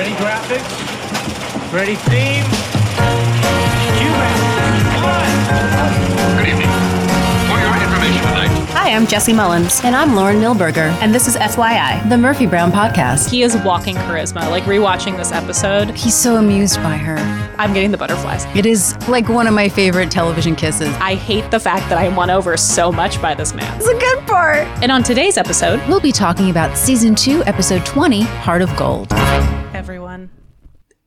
Ready graphics? Ready theme? Cue back. Good evening. For your information tonight, Hi, I'm Jesse Mullins. And I'm Lauren Milberger, And this is FYI. the Murphy Brown podcast. He is walking charisma. Like rewatching this episode, He's so amused by her. I'm getting the butterflies. It is like one of my favorite television kisses. I hate the fact that I'm won over so much by this man. It's a good part. And on today's episode, We'll be talking about season two, episode 20, Heart of Gold. Everyone,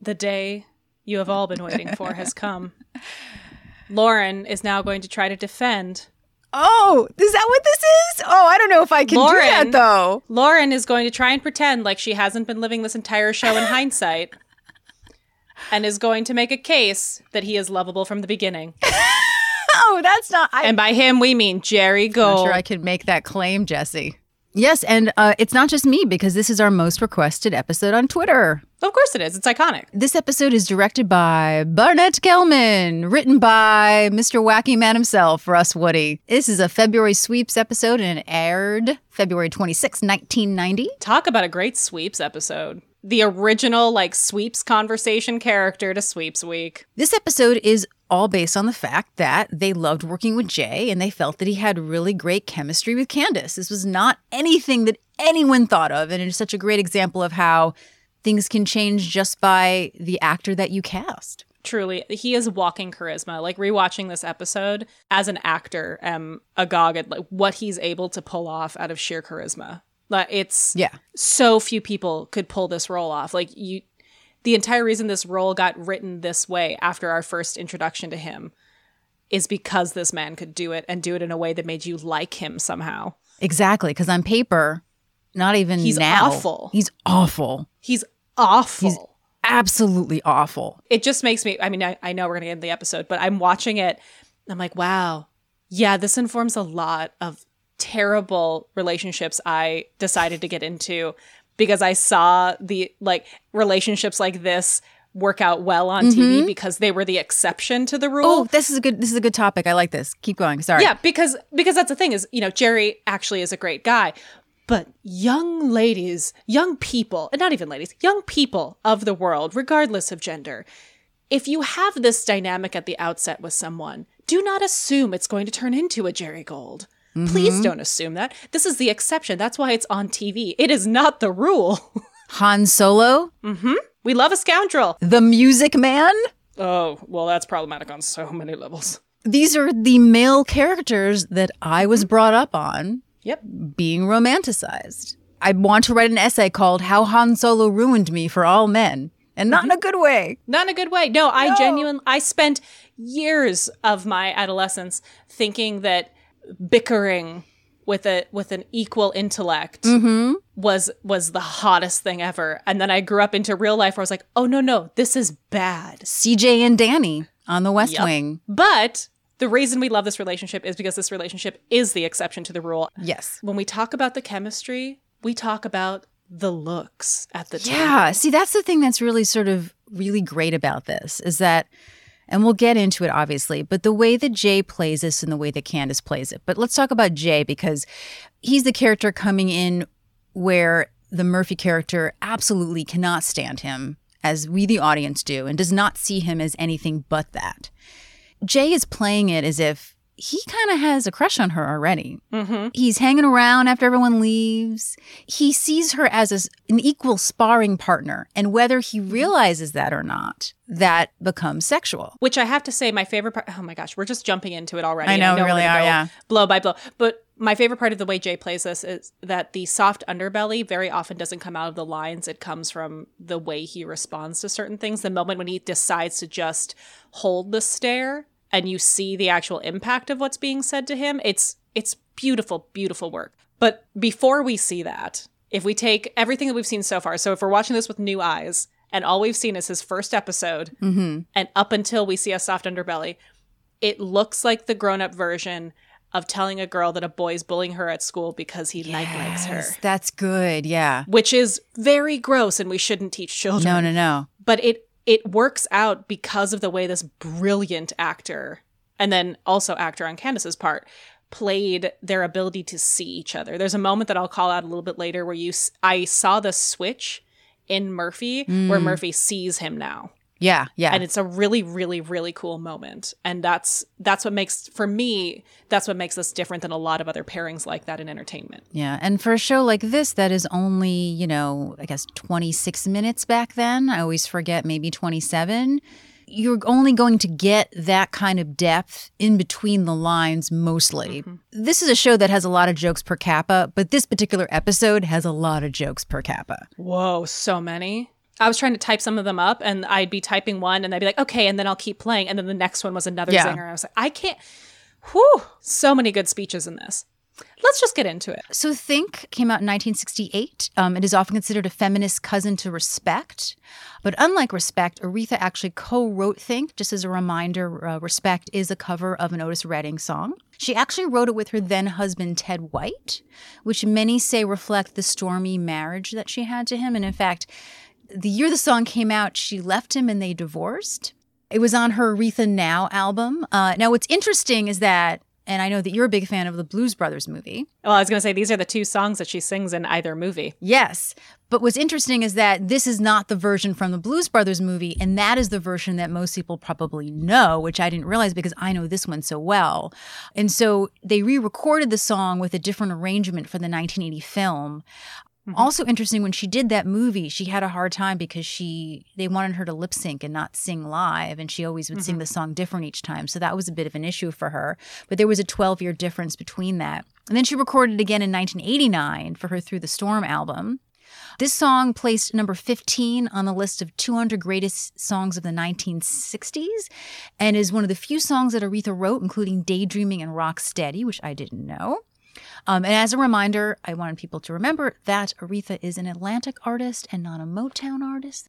the day you have all been waiting for has come. Lauren is now going to try to defend. Oh, is that what this is? Oh, I don't know if I can Lauren. do that though. Lauren is going to try and pretend like she hasn't been living this entire show in hindsight and is going to make a case that he is lovable from the beginning. Oh, that's not. I, And by him, we mean Jerry I'm Gold. sure I could make that claim, Jesse. Yes, and uh, it's not just me because this is our most requested episode on Twitter. of course it is. It's iconic. This episode is directed by Barnet Kellman, written by Mr. Wacky Man himself, Russ Woody. This is a February sweeps episode and it aired February 26, 1990. Talk about a great sweeps episode. The original, like, sweeps conversation character to sweeps week. This episode is all based on the fact that they loved working with Jay and they felt that he had really great chemistry with Candace. This was not anything that anyone thought of, and it's such a great example of how things can change just by the actor that you cast. Truly, he is walking charisma. Like, rewatching this episode as an actor, am agog at like, what he's able to pull off out of sheer charisma. Like, it's Yeah. so few people could pull this role off. Like, you, the entire reason this role got written this way after our first introduction to him is because this man could do it and do it in a way that made you like him somehow. Exactly, because on paper, not even He's now. awful. He's awful. He's awful. He's Absolutely awful. it just makes me i mean I, I know we're gonna get into the episode but i'm watching it i'm like wow yeah this informs a lot of terrible relationships i decided to get into because i saw the like relationships like this work out well on tv mm-hmm. because they were the exception to the rule Oh, this is a good. This is a good topic. I like this. Keep going. Sorry. yeah because because that's the thing is you know jerry actually is a great guy but young ladies young people and not even ladies young people of the world regardless of gender if you have this dynamic at the outset with someone do not assume it's going to turn into a jerry gold please mm-hmm. don't assume that. This is the exception. That's why it's on tv it is not the rule. Han Solo, Mm-hmm. we love a scoundrel. The Music Man. oh well that's problematic on so many levels. These are the male characters that I was mm-hmm. brought up on yep. being romanticized. I want to write an essay called "How Han Solo Ruined Me for All Men," and not in mm-hmm. a good way. Not in a good way. No, I genuinely I spent years of my adolescence thinking that bickering with a with an equal intellect mm-hmm. was was the hottest thing ever. And then I grew up into real life where I was like, "Oh no, no, this is bad." CJ and Danny on the West Yep. Wing. But the reason we love this relationship is because this relationship is the exception to the rule. Yes. When we talk about the chemistry, we talk about the looks at the time. Yeah. See, that's the thing that's really sort of really great about this is that, and we'll get into it obviously, but the way that Jay plays this and the way that Candace plays it. But let's talk about Jay because he's the character coming in where the Murphy character absolutely cannot stand him, as we, the audience, do, and does not see him as anything but that. Jay is playing it as if he kind of has a crush on her already. Mm-hmm. He's hanging around after everyone leaves. He sees her as a an equal sparring partner. And whether he mm-hmm. realizes that or not, that becomes sexual. Which I have to say, my favorite part. Oh my gosh, we're just jumping into it already. I know, we we're really are, yeah. Blow by blow. But my favorite part of the way Jay plays this is that the soft underbelly very often doesn't come out of the lines. It comes from the way he responds to certain things. The moment when he decides to just hold the stare and you see the actual impact of what's being said to him, it's it's beautiful, beautiful work. But before we see that, if we take everything that we've seen so far, so if we're watching this with new eyes, and all we've seen is his first episode, mm-hmm. and up until we see a soft underbelly, it looks like the grown up version of telling a girl that a boy's bullying her at school because he like likes her, That's good. Yeah. which is very gross and we shouldn't teach children. No, no, no. But it it works out because of the way this brilliant actor and then also actor on Candace's part played their ability to see each other. There's a moment that I'll call out a little bit later where you s- I saw the switch in Murphy where mm. Murphy sees him now. Yeah, yeah. And it's a really, really, really cool moment. And that's that's what makes for me, that's what makes this different than a lot of other pairings like that in entertainment. Yeah, and for a show like this that is only, you know, I guess 26 minutes back then, I always forget maybe 27, you're only going to get that kind of depth in between the lines mostly. Mm-hmm. This is a show that has a lot of jokes per capita, but this particular episode has a lot of jokes per capita. Whoa, so many. I was trying to type some of them up and I'd be typing one and I'd be like, okay, and then I'll keep playing. And then the next one was another Yeah. zinger. I was like, I can't. Whew, so many good speeches in this. Let's just get into it. So Think came out in 1968. Um, it is often considered a feminist cousin to Respect. But unlike Respect, Aretha actually co wrote Think. Just as a reminder, uh, Respect is a cover of an Otis Redding song. She actually wrote it with her then husband, Ted White, which many say reflect the stormy marriage that she had to him. And in fact, the year the song came out, she left him and they divorced. It was on her Aretha Now album. Uh, now, what's interesting is that, and I know that you're a big fan of the Blues Brothers movie. Well, I was going to say these are the two songs that she sings in either movie. Yes. But what's interesting is that this is not the version from the Blues Brothers movie, and that is the version that most people probably know, which I didn't realize because I know this one so well. And so they re recorded the song with a different arrangement for the 1980 film. Mm-hmm. Also interesting when she did that movie, she had a hard time because she they wanted her to lip sync and not sing live and she always would sing mm-hmm. the song different each time. So that was a bit of an issue for her. But there was a 12-year difference between that. And then she recorded again in 1989 for her Through the Storm album. This song placed number 15 on the list of 200 greatest songs of the 1960s and is one of the few songs that Aretha wrote, including Daydreaming and Rock Steady, which I didn't know. Um, and as a reminder, I wanted people to remember that Aretha is an Atlantic artist and not a Motown artist.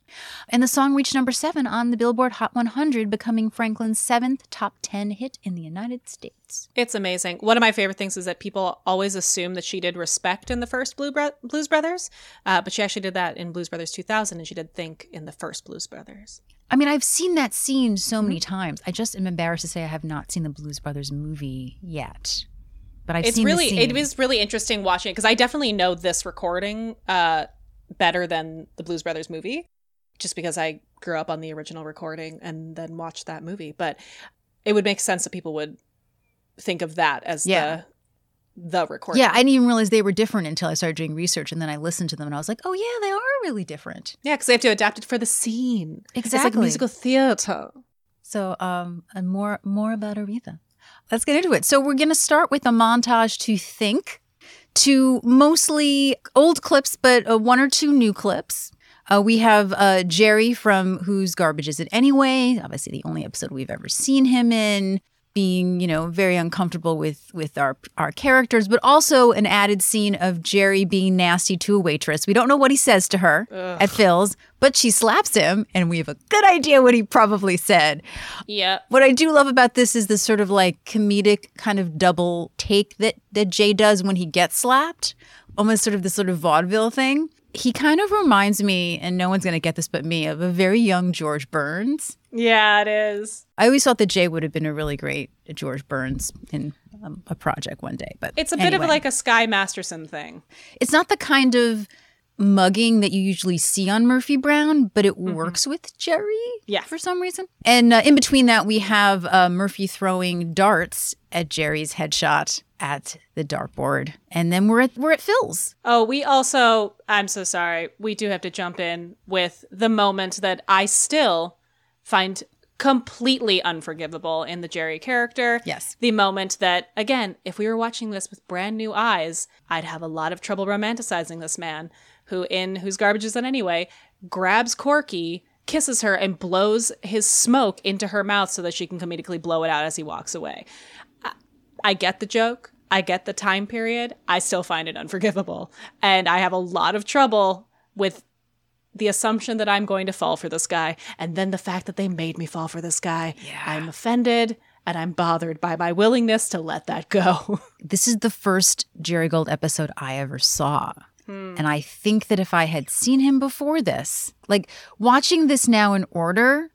And the song reached number seven on the Billboard Hot 100, becoming Franklin's seventh top 10 hit in the United States. It's amazing. One of my favorite things is that people always assume that she did Respect in the first Blue Bro- Blues Brothers, uh, but she actually did that in Blues Brothers 2000, and she did Think in the first Blues Brothers. I mean, I've seen that scene so many times. I just am embarrassed to say I have not seen the Blues Brothers movie yet. But I've it's really it was really interesting watching it because I definitely know this recording uh, better than the Blues Brothers movie, just because I grew up on the original recording and then watched that movie. But it would make sense that people would think of that as Yeah. the the recording. Yeah, I didn't even realize they were different until I started doing research, and then I listened to them, and I was like, "Oh yeah, they are really different." yeah, because they have to adapt it for the scene. Exactly, It's like musical theater. So, um, and more more about Aretha. Let's get into it. So, we're going to start with a montage to think, to mostly old clips, but uh, one or two new clips. Uh, we have uh, Jerry from Whose Garbage Is It Anyway? Obviously, the only episode we've ever seen him in. Being, you know, very uncomfortable with with our our characters, but also an added scene of Jerry being nasty to a waitress. We don't know what he says to her at Phil's, but she slaps him, and we have a good idea what he probably said. Yeah. What I do love about this is the sort of like comedic kind of double take that that Jay does when he gets slapped, almost sort of this sort of vaudeville thing. He kind of reminds me, and no one's going to get this but me, of a very young George Burns. Yeah, it is. I always thought that Jay would have been a really great George Burns in um, a project one day, but It's a bit of like a Sky Masterson thing. it's not the kind of mugging that you usually see on Murphy Brown, but it works with Jerry Yeah. for some reason. And uh, in between that, we have uh, Murphy throwing darts at Jerry's headshot at the dartboard, and then we're at we're at Phil's. Oh, we also, I'm so sorry, we do have to jump in with the moment that I still find completely unforgivable in the Jerry character. Yes. The moment that, again, if we were watching this with brand new eyes, I'd have a lot of trouble romanticizing this man who, in Whose Garbage Is It Anyway, grabs Corky, kisses her, and blows his smoke into her mouth so that she can comedically blow it out as he walks away. I get the joke. I get the time period. I still find it unforgivable. And I have a lot of trouble with the assumption that I'm going to fall for this guy. And then the fact that they made me fall for this guy. I'm offended and I'm bothered by my willingness to let that go. This is the first Jerry Gold episode I ever saw. Hmm. And I think that if I had seen him before this, like watching this now in order,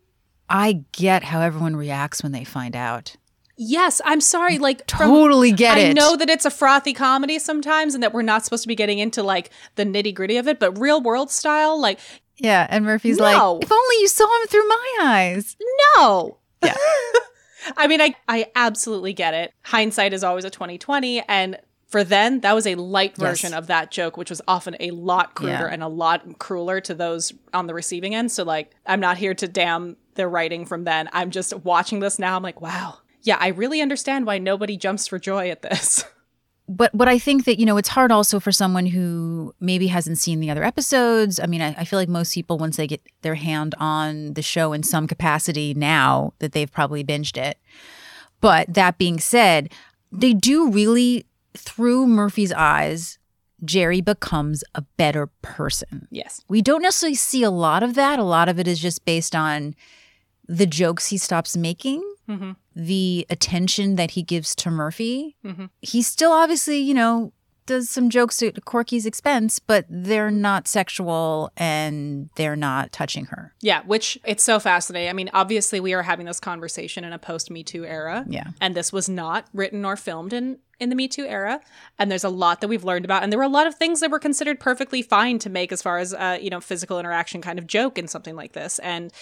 I get how everyone reacts when they find out. Yes, I'm sorry. Like from- Totally get I it. I know that it's a frothy comedy sometimes, and that we're not supposed to be getting into like the nitty gritty of it. But real world style, like Yeah, and Murphy's No. like, if only you saw him through my eyes. no. Yeah. I mean, I I absolutely get it. Hindsight is always a 2020, and for then that was a light Yes. version of that joke, which was often a lot cruder Yeah. and a lot crueler to those on the receiving end. So like, I'm not here to damn their writing from then. I'm just watching this now. I'm like, wow. Yeah, I really understand why nobody jumps for joy at this. But but I think that you know it's hard also for someone who maybe hasn't seen the other episodes. I mean, I, I feel like most people once they get their hand on the show in some capacity now that they've probably binged it. But that being said, they do really through Murphy's eyes, Jerry becomes a better person. Yes. We don't necessarily see a lot of that. A lot of it is just based on the jokes he stops making, Mhm. The attention that he gives to Murphy. Mhm. He still obviously, you know, does some jokes at Corky's expense, but they're not sexual and they're not touching her. Yeah, which it's so fascinating. I mean, obviously, we are having this conversation in a post Me Too era. Yeah. And this was not written or filmed in, in the Me Too era. And there's a lot that we've learned about. And there were a lot of things that were considered perfectly fine to make as far as, uh, you know, physical interaction kind of joke in something like this. And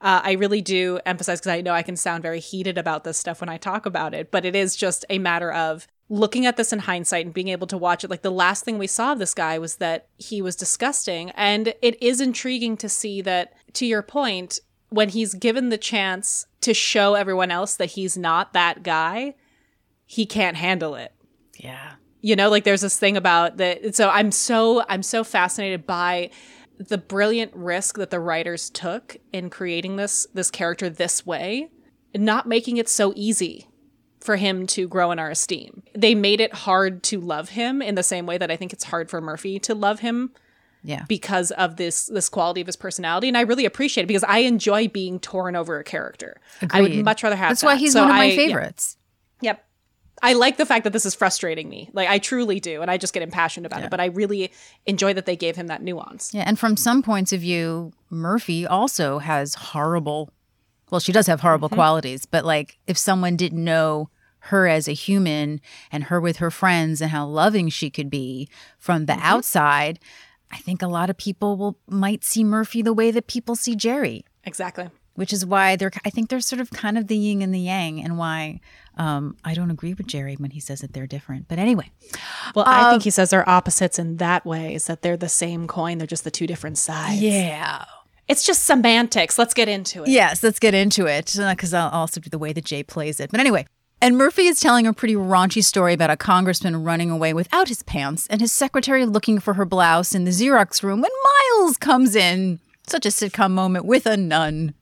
uh, I really do emphasize because I know I can sound very heated about this stuff when I talk about it, but it is just a matter of looking at this in hindsight and being able to watch it. Like the last thing we saw of this guy was that he was disgusting. And it is intriguing to see that, to your point, when he's given the chance to show everyone else that he's not that guy, he can't handle it Yeah. you know like there's this thing about that so i'm so i'm so fascinated by the brilliant risk that the writers took in creating this this character this way not making it so easy for him to grow in our esteem they made it hard to love him in the same way that i think it's hard for murphy to love him Yeah. because of this this quality of his personality and i really appreciate it because i enjoy being torn over a character i would much rather have That's why he's So one of my I- yeah. favorites. Yep. I like the fact that this is frustrating me. Like I truly do, and I just get impassioned about it. But I really enjoy that they gave him that nuance. Yeah, and from some points of view, Murphy also has horrible. Well, she does have horrible mm-hmm. qualities, but like if someone didn't know her as a human and her with her friends and how loving she could be from the mm-hmm. outside, I think a lot of people will might see Murphy the way that people see Jerry, Exactly. which is why they're. I think they're sort of kind of the yin and the yang, and why um, I don't agree with Jerry when he says that they're different. But anyway, Well, I think um, he says they're opposites in that way, is that they're the same coin. They're just the two different sides. yeah. It's just semantics. Let's get into it. Yes, let's get into it because I'll also do the way that Jay plays it. But anyway, and Murphy is telling a pretty raunchy story about a congressman running away without his pants and his secretary looking for her blouse in the Xerox room when Miles comes in. Such a sitcom moment with a nun.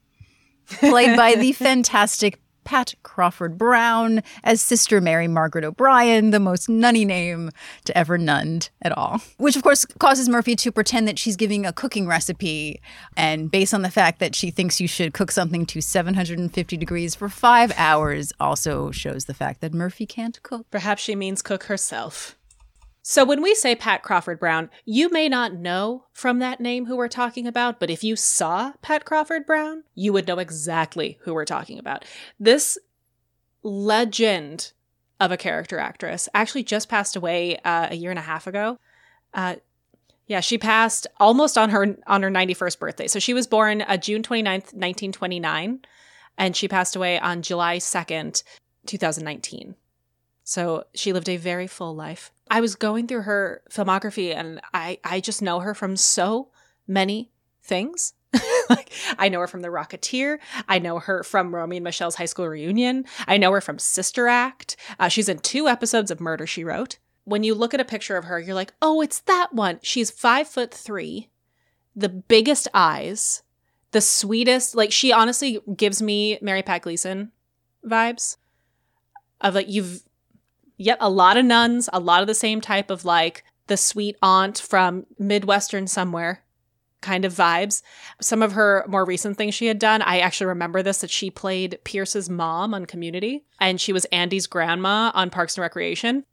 Played by the fantastic Pat Crawford Brown as Sister Mary Margaret O'Brien, the most nunny name to ever nunned at all. Which, of course, causes Murphy to pretend that she's giving a cooking recipe. And based on the fact that she thinks you should cook something to 750 degrees for five hours, also shows the fact that Murphy can't cook. Perhaps she means cook herself. So when we say Pat Crawford Brown, you may not know from that name who we're talking about, but if you saw Pat Crawford Brown, you would know exactly who we're talking about. This legend of a character actress actually just passed away uh, a year and a half ago. Uh, yeah, she passed almost on her on her 91st birthday. So she was born uh, June 29th, 1929, and she passed away on July 2nd, 2019. So she lived a very full life. I was going through her filmography and I, I just know her from so many things. like I know her from The Rocketeer. I know her from Romy and Michelle's high school reunion. I know her from Sister Act. Uh, she's in two episodes of Murder She Wrote. When you look at a picture of her, you're like, oh, it's that one. She's five foot three, the biggest eyes, the sweetest. Like she honestly gives me Mary Pat Gleason vibes of like you've yet a lot of nuns, a lot of the same type of like the sweet aunt from Midwestern somewhere kind of vibes. Some of her more recent things she had done, I actually remember this that she played Pierce's mom on Community and she was Andy's grandma on Parks and Recreation.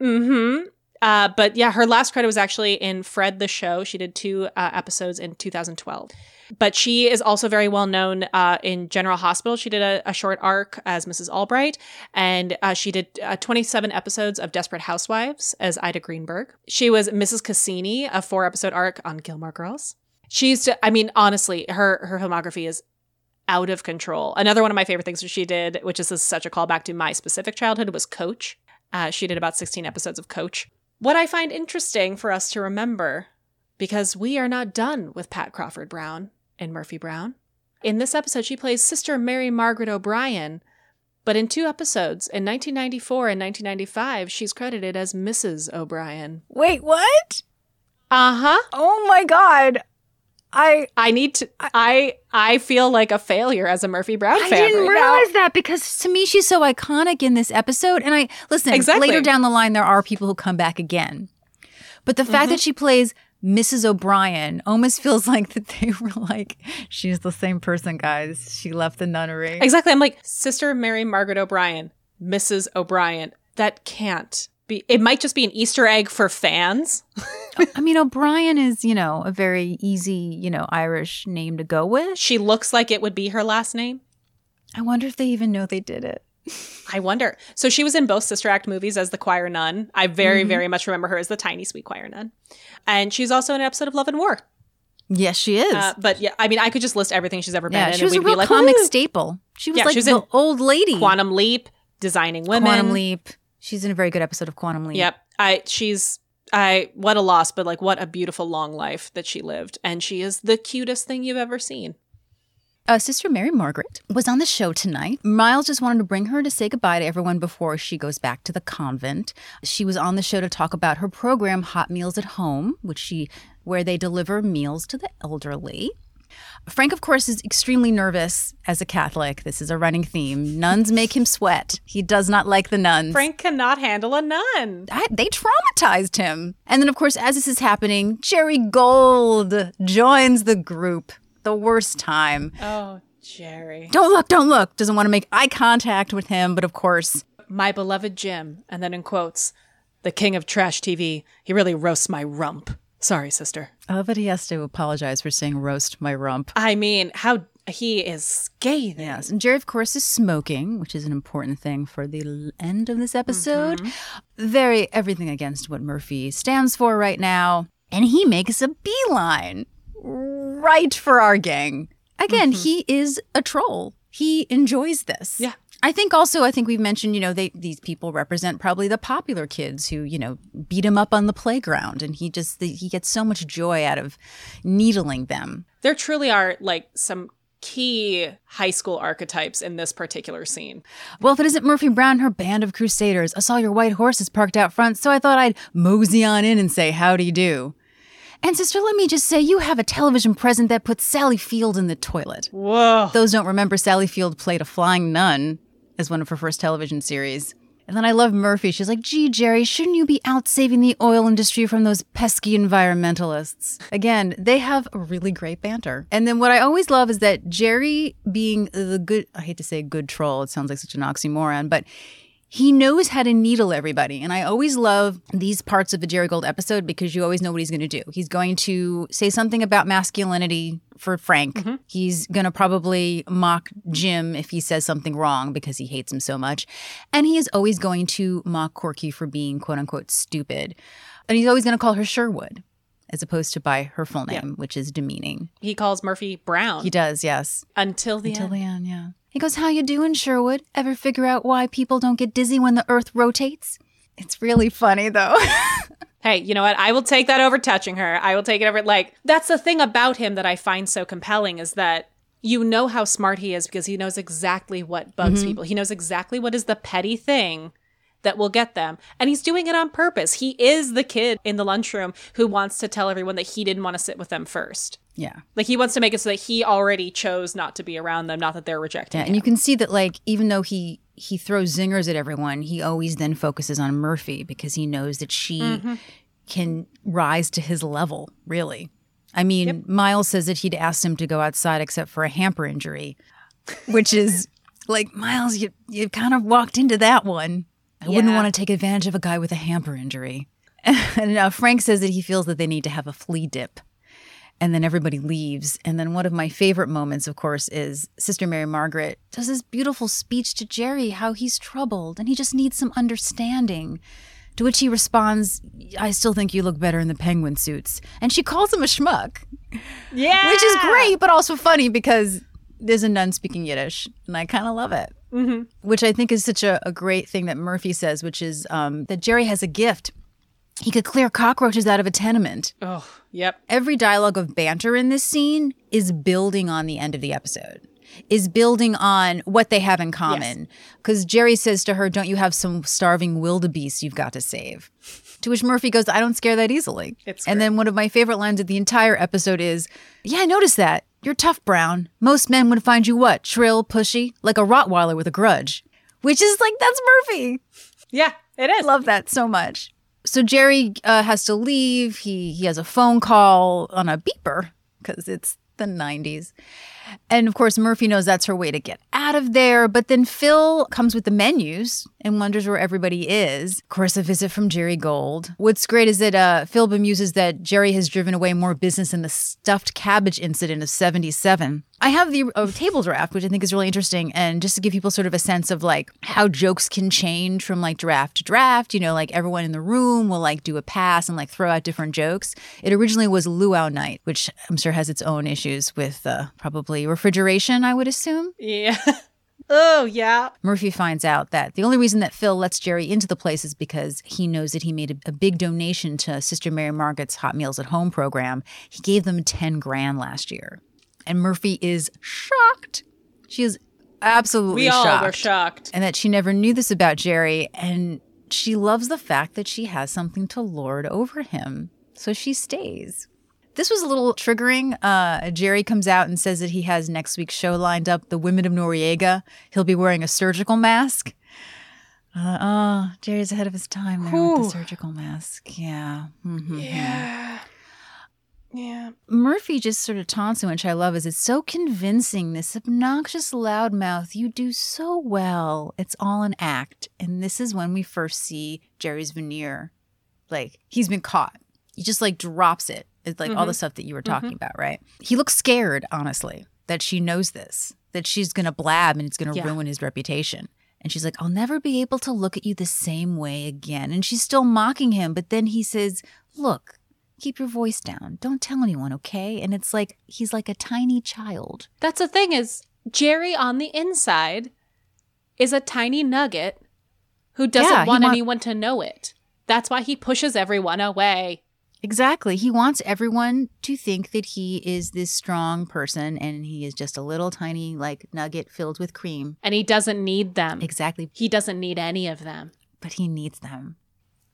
Mhm. Uh, but yeah, her last credit was actually in Fred the Show. She did two uh, episodes in 2012. But she is also very well known uh, in General Hospital. She did a, a, short arc as Mrs. Albright, and uh, she did uh, 27 episodes of Desperate Housewives as Ida Greenberg. She was Mrs. Cassini, a four episode arc on Gilmore Girls. She used to, I mean, honestly, her her filmography is out of control. Another one of my favorite things that she did, which is such a callback to my specific childhood, was Coach. Uh, she did about 16 episodes of Coach. What I find interesting for us to remember, because we are not done with Pat Crawford Brown in Murphy Brown. In this episode, she plays Sister Mary Margaret O'Brien, but in two episodes, in 1994 and 1995, she's credited as Mrs. O'Brien. Wait, what? Uh huh. Oh my God. I I need to I I feel like a failure as a Murphy Brown fan. I didn't right realize now. that because to me she's so iconic in this episode. And I listen Exactly. later down the line there are people who come back again, but the fact mm-hmm. that she plays Mrs. O'Brien almost feels like that they were like she's the same person, guys. She left the nunnery. Exactly. I'm like Sister Mary Margaret O'Brien, Mrs. O'Brien. That can't be. It might just be an Easter egg for fans. I mean, O'Brien is you know a very easy you know Irish name to go with. She looks like it would be her last name. I wonder if they even know they did it. I wonder. So she was in both Sister Act movies as the choir nun. I very, very much remember her as the tiny sweet choir nun. And she's also in an episode of Love and War. Yes, she is. Uh, but yeah, I mean, I could just list everything she's ever been yeah, in. she was and a we'd real be like, comic "Woo!" staple. She was Yeah, like she was the old lady. Quantum Leap, Designing Women. Quantum Leap. She's in a very good episode of Quantum Leap. Yep. I she's I what a loss, but like what a beautiful long life that she lived. And she is the cutest thing you've ever seen. Uh, Sister Mary Margaret was on the show tonight. Miles just wanted to bring her to say goodbye to everyone before she goes back to the convent. She was on the show to talk about her program, Hot Meals at Home, which she where they deliver meals to the elderly. Frank, of course, is extremely nervous as a Catholic. This is a running theme. Nuns make him sweat. He does not like the nuns. Frank cannot handle a nun. I, they traumatized him. And then, of course, as this is happening, Jerry Gold joins the group. The worst time. Oh, Jerry. Don't look, don't look. Doesn't want to make eye contact with him, but of course, My beloved Jim. And then in quotes, the king of trash TV. He really roasts my rump. Sorry, sister. I love that he has to apologize for saying roast my rump. I mean, how he is scathing. Yes, and Jerry, of course, is smoking, which is an important thing for the end of this episode. Mm-hmm. Very everything against what Murphy stands for right now. And he makes a beeline right for our gang. Again, mm-hmm. he is a troll. He enjoys this. Yeah. I think also, I think we've mentioned, you know, they these people represent probably the popular kids who, you know, beat him up on the playground, and he just he gets so much joy out of needling them. There truly are like some key high school archetypes in this particular scene. Well, if it isn't Murphy Brown, her band of crusaders, I saw your white horses parked out front, so I thought I'd mosey on in and say howdy do. And sister, let me just say, you have a television present that puts Sally Field in the toilet. Whoa. Those don't remember Sally Field played a flying nun as one of her first television series. And then I love Murphy. She's like, gee, Jerry, shouldn't you be out saving the oil industry from those pesky environmentalists? Again, they have a really great banter. And then what I always love is that Jerry being the good, I hate to say good troll, it sounds like such an oxymoron, but he knows how to needle everybody. And I always love these parts of the Jerry Gold episode because you always know what he's going to do. He's going to say something about masculinity for Frank. Mm-hmm. He's going to probably mock Jim if he says something wrong because he hates him so much. And he is always going to mock Corky for being quote unquote stupid. And he's always going to call her Sherwood as opposed to by her full name, which is demeaning. He calls Murphy Brown He does, yes. until the Until end. the end, yeah. He goes, How you doing, Sherwood? Ever figure out why people don't get dizzy when the earth rotates? It's really funny though. Hey, you know what? I will take that over touching her. I will take it over. Like, that's the thing about him that I find so compelling is that you know how smart he is because he knows exactly what bugs mm-hmm. people. He knows exactly what is the petty thing that will get them. And he's doing it on purpose. He is the kid in the lunchroom who wants to tell everyone that he didn't want to sit with them first. Yeah. Like, he wants to make it so that he already chose not to be around them, not that they're rejecting Yeah. him. And you can see that like even though he he throws zingers at everyone, he always then focuses on Murphy because he knows that she can rise to his level, really. I mean, Miles says that he'd asked him to go outside except for a hamper injury, which is like Miles, you you kind of walked into that one. I wouldn't want to take advantage of a guy with a hamper injury. And uh, Frank says that he feels that they need to have a flea dip. And then everybody leaves. And then one of my favorite moments, of course, is Sister Mary Margaret does this beautiful speech to Jerry, how he's troubled and he just needs some understanding. To which he responds, I still think you look better in the penguin suits. And she calls him a schmuck, Yeah. which is great, but also funny because there's a nun speaking Yiddish. And I kind of love it. Mm-hmm. Which I think is such a, a great thing that Murphy says, which is um, that Jerry has a gift. He could clear cockroaches out of a tenement Oh, yep. every dialogue of banter in this scene is building on the end of the episode is building on what they have in common. Because jerry says to her don't you have some starving wildebeest you've got to save? To which murphy goes i don't scare that easily. It's and then one of my favorite lines of the entire episode is yeah i noticed that. You're tough brown. Most men would find you what? Trill pushy? Like a rottweiler with a grudge. Which is like that's murphy. Yeah, it is. I love that so much. So Jerry uh, has to leave. He he has a phone call on a beeper because it's the 90s. And of course, Murphy knows that's her way to get out of there. But then Phil comes with the menus and wonders where everybody is. Of course, a visit from Jerry Gold. What's great is that uh, Phil bemuses that Jerry has driven away more business in the stuffed cabbage incident of 77. I have the uh, table draft, which I think is really interesting. And just to give people sort of a sense of like how jokes can change from like draft to draft, you know, like everyone in the room will like do a pass and like throw out different jokes. It originally was luau night, which I'm sure has its own issues with uh, probably refrigeration, I would assume. Yeah. oh, yeah. Murphy finds out that the only reason that Phil lets Jerry into the place is because he knows that he made a, a big donation to Sister Mary Margaret's Hot Meals at Home program. He gave them 10 grand last year. And Murphy is shocked. She is absolutely We all shocked. were shocked. And that she never knew this about Jerry. And she loves the fact that she has something to lord over him. So she stays. This was a little triggering. Uh, Jerry comes out and says that he has next week's show lined up, The Women of Noriega. He'll be wearing a surgical mask. Uh, oh, Jerry's ahead of his time there with the surgical mask. Yeah. Mhm. Yeah. Yeah. Murphy just sort of taunts him, which I love, is it's so convincing. This obnoxious loudmouth, you do so well. It's all an act. And this is when we first see Jerry's veneer. Like he's been caught. He just like drops it. It's like all the mm-hmm. stuff that you were talking mm-hmm. about, right? He looks scared, honestly, that she knows this, that she's gonna blab and it's gonna Yeah. ruin his reputation. And she's like, I'll never be able to look at you the same way again. And she's still mocking him. But then he says, Look, keep your voice down. Don't tell anyone, okay? And it's like he's like a tiny child. That's the thing is Jerry on the inside is a tiny nugget who doesn't Yeah, want want- anyone to know it. That's why he pushes everyone away. Exactly. He wants everyone to think that he is this strong person and he is just a little tiny like nugget filled with cream. And he doesn't need them. Exactly. He doesn't need any of them. But he needs them.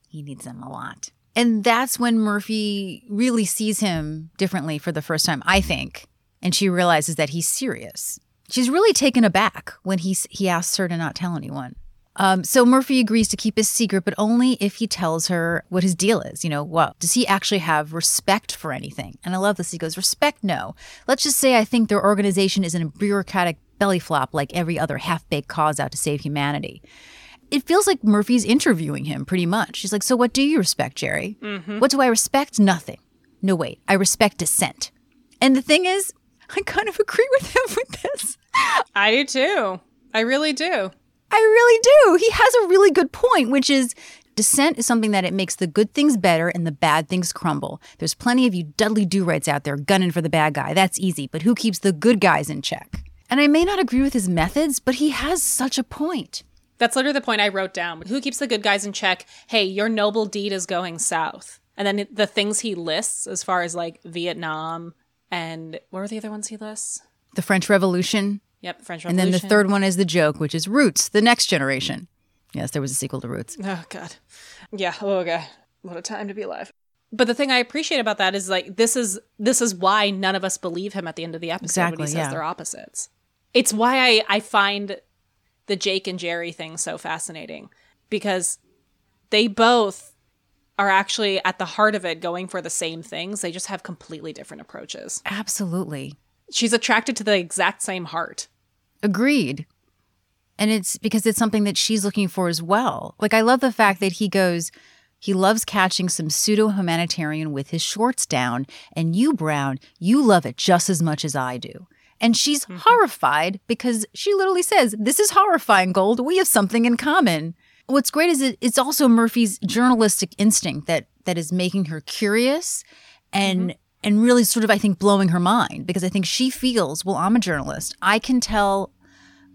He needs them a lot. And that's when Murphy really sees him differently for the first time, I think. And she realizes that he's serious. She's really taken aback when he, he asks her to not tell anyone. Um, so Murphy agrees to keep his secret, but only if he tells her what his deal is. You know, what does he actually have respect for anything? And I love this. He goes, "Respect, no. Let's just say I think their organization isn't a bureaucratic belly flop like every other half-baked cause out to save humanity." It feels like Murphy's interviewing him pretty much. She's like, "So what do you respect, Jerry? Mm-hmm. What do I respect? Nothing. No, wait. I respect dissent." And the thing is, I kind of agree with him with this. I do too. I really do. I really do. He has a really good point, which is dissent is something that it makes the good things better and the bad things crumble. There's plenty of you Dudley Do Rights out there gunning for the bad guy. That's easy, but who keeps the good guys in check? And I may not agree with his methods, but he has such a point. That's literally the point I wrote down. Who keeps the good guys in check? Hey, your noble deed is going south. And then the things he lists as far as like Vietnam and what were the other ones he lists? The French Revolution. Yep, French Revolution. And then the third one is the joke, which is Roots, the next generation. Yes, there was a sequel to Roots. Oh god. Yeah, oh god. What a time to be alive. But the thing I appreciate about that is like this is this is why none of us believe him at the end of the episode when he says yeah. they're opposites. It's why I, I find the Jake and Jerry thing so fascinating. Because they both are actually at the heart of it going for the same things. They just have completely different approaches. Absolutely. She's attracted to the exact same heart. Agreed. And it's because it's something that she's looking for as well. Like, I love the fact that he goes, He loves catching some pseudo humanitarian with his shorts down, and you, Brown, you love it just as much as I do. And she's horrified because she literally says, This is horrifying, Gold. We have something in common. What's great is it, it's also Murphy's journalistic instinct that that is making her curious and and really sort of I think blowing her mind because I think she feels, well, I'm a journalist. I can tell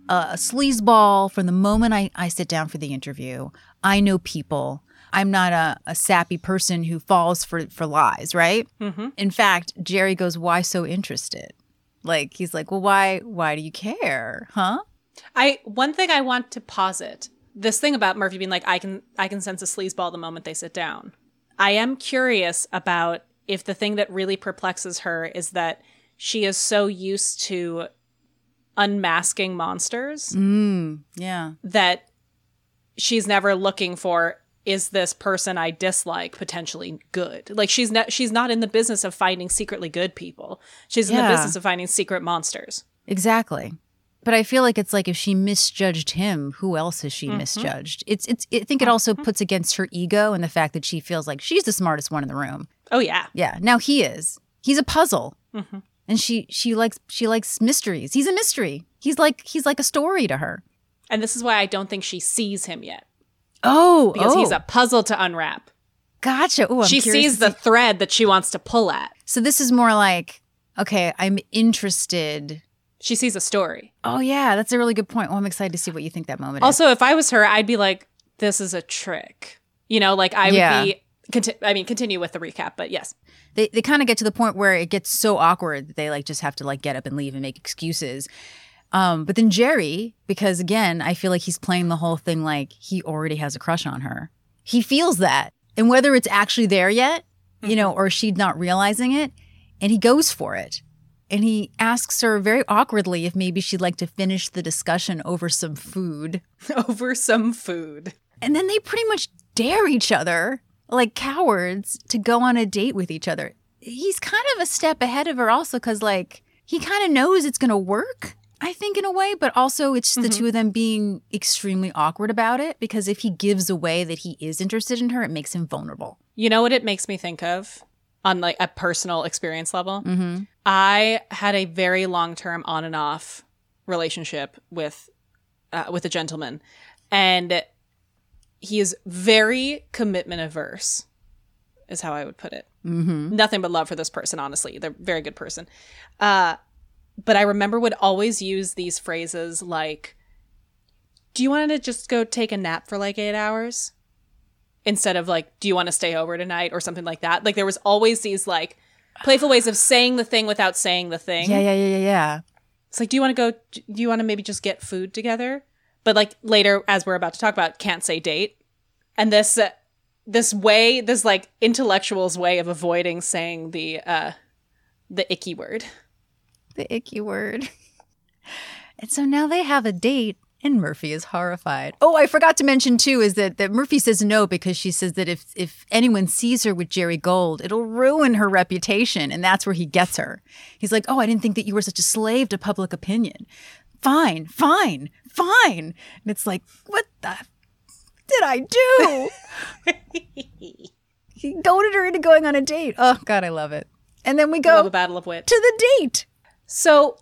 a sleazeball from the moment I, I sit down for the interview. I know people. I'm not a, a sappy person who falls for, for lies, right? Mm-hmm. In fact, Jerry goes, Why so interested? Like he's like, Well, why why do you care? Huh? I one thing I want to posit this thing about Murphy being like I can I can sense a sleazeball the moment they sit down. I am curious about if the thing that really perplexes her is that she is so used to unmasking monsters Mm, yeah. that she's never looking for is this person I dislike potentially good? Like she's not she's not in the business of finding secretly good people. She's in the business of finding secret monsters. Exactly. But I feel like it's like if she misjudged him, who else has she mm-hmm. misjudged? It's it's I think it also mm-hmm. puts against her ego and the fact that she feels like she's the smartest one in the room. Oh yeah. Yeah. Now he is. He's a puzzle. Mm-hmm. And she she likes she likes mysteries. He's a mystery. He's like he's like a story to her. And this is why I don't think she sees him yet Oh, because oh, he's a puzzle to unwrap. gotcha. Oh, I'm she sees the see- thread that she wants to pull at. So this is more like okay, I'm interested. She sees a story. Oh yeah, that's a really good point. Well, I'm excited to see what you think that moment is. Also, if I was her, I'd be like, "This is a trick." You know, like I would be. Conti- I mean, continue with the recap, but yes, they they kind of get to the point where it gets so awkward that they like just have to like get up and leave and make excuses. Um, but then Jerry, because again, I feel like he's playing the whole thing like he already has a crush on her. He feels that, and whether it's actually there yet, you know, or she's not realizing it, and he goes for it. And he asks her very awkwardly if maybe she'd like to finish the discussion over some food. over some food. And then they pretty much dare each other, like cowards, to go on a date with each other. He's kind of a step ahead of her, also, because, like, he kind of knows it's going to work, I think, in a way, but also it's the two of them being extremely awkward about it because if he gives away that he is interested in her, it makes him vulnerable. You know what it makes me think of on like a personal experience level? Mm-hmm. I had a very long term on and off relationship with uh, with a gentleman, and he is very commitment averse. Is how I would put it. Mm-hmm. Nothing but love for this person. Honestly, they're a very good person. Uh, but I remember would always use these phrases like, "Do you want to just go take a nap for like eight hours?" Instead of like, "Do you want to stay over tonight?" or something like that. Like there was always these like playful ways of saying the thing without saying the thing. Yeah, yeah, yeah, yeah, yeah. It's like, do you want to go? Do you want to maybe just get food together? But like later, as we're about to talk about, can't say date, and this uh, this way, this like intellectual's way of avoiding saying the uh the icky word. The icky word. And so now they have a date and Murphy is horrified. Oh, I forgot to mention too is that, that Murphy says no because she says that if if anyone sees her with Jerry Gold, it'll ruin her reputation and that's where he gets her. He's like, "Oh, I didn't think that you were such a slave to public opinion." Fine, fine, fine. And it's like, "What the did I do?" he goaded her into going on a date. Oh god, I love it. And then we go a battle of wit. to the date. So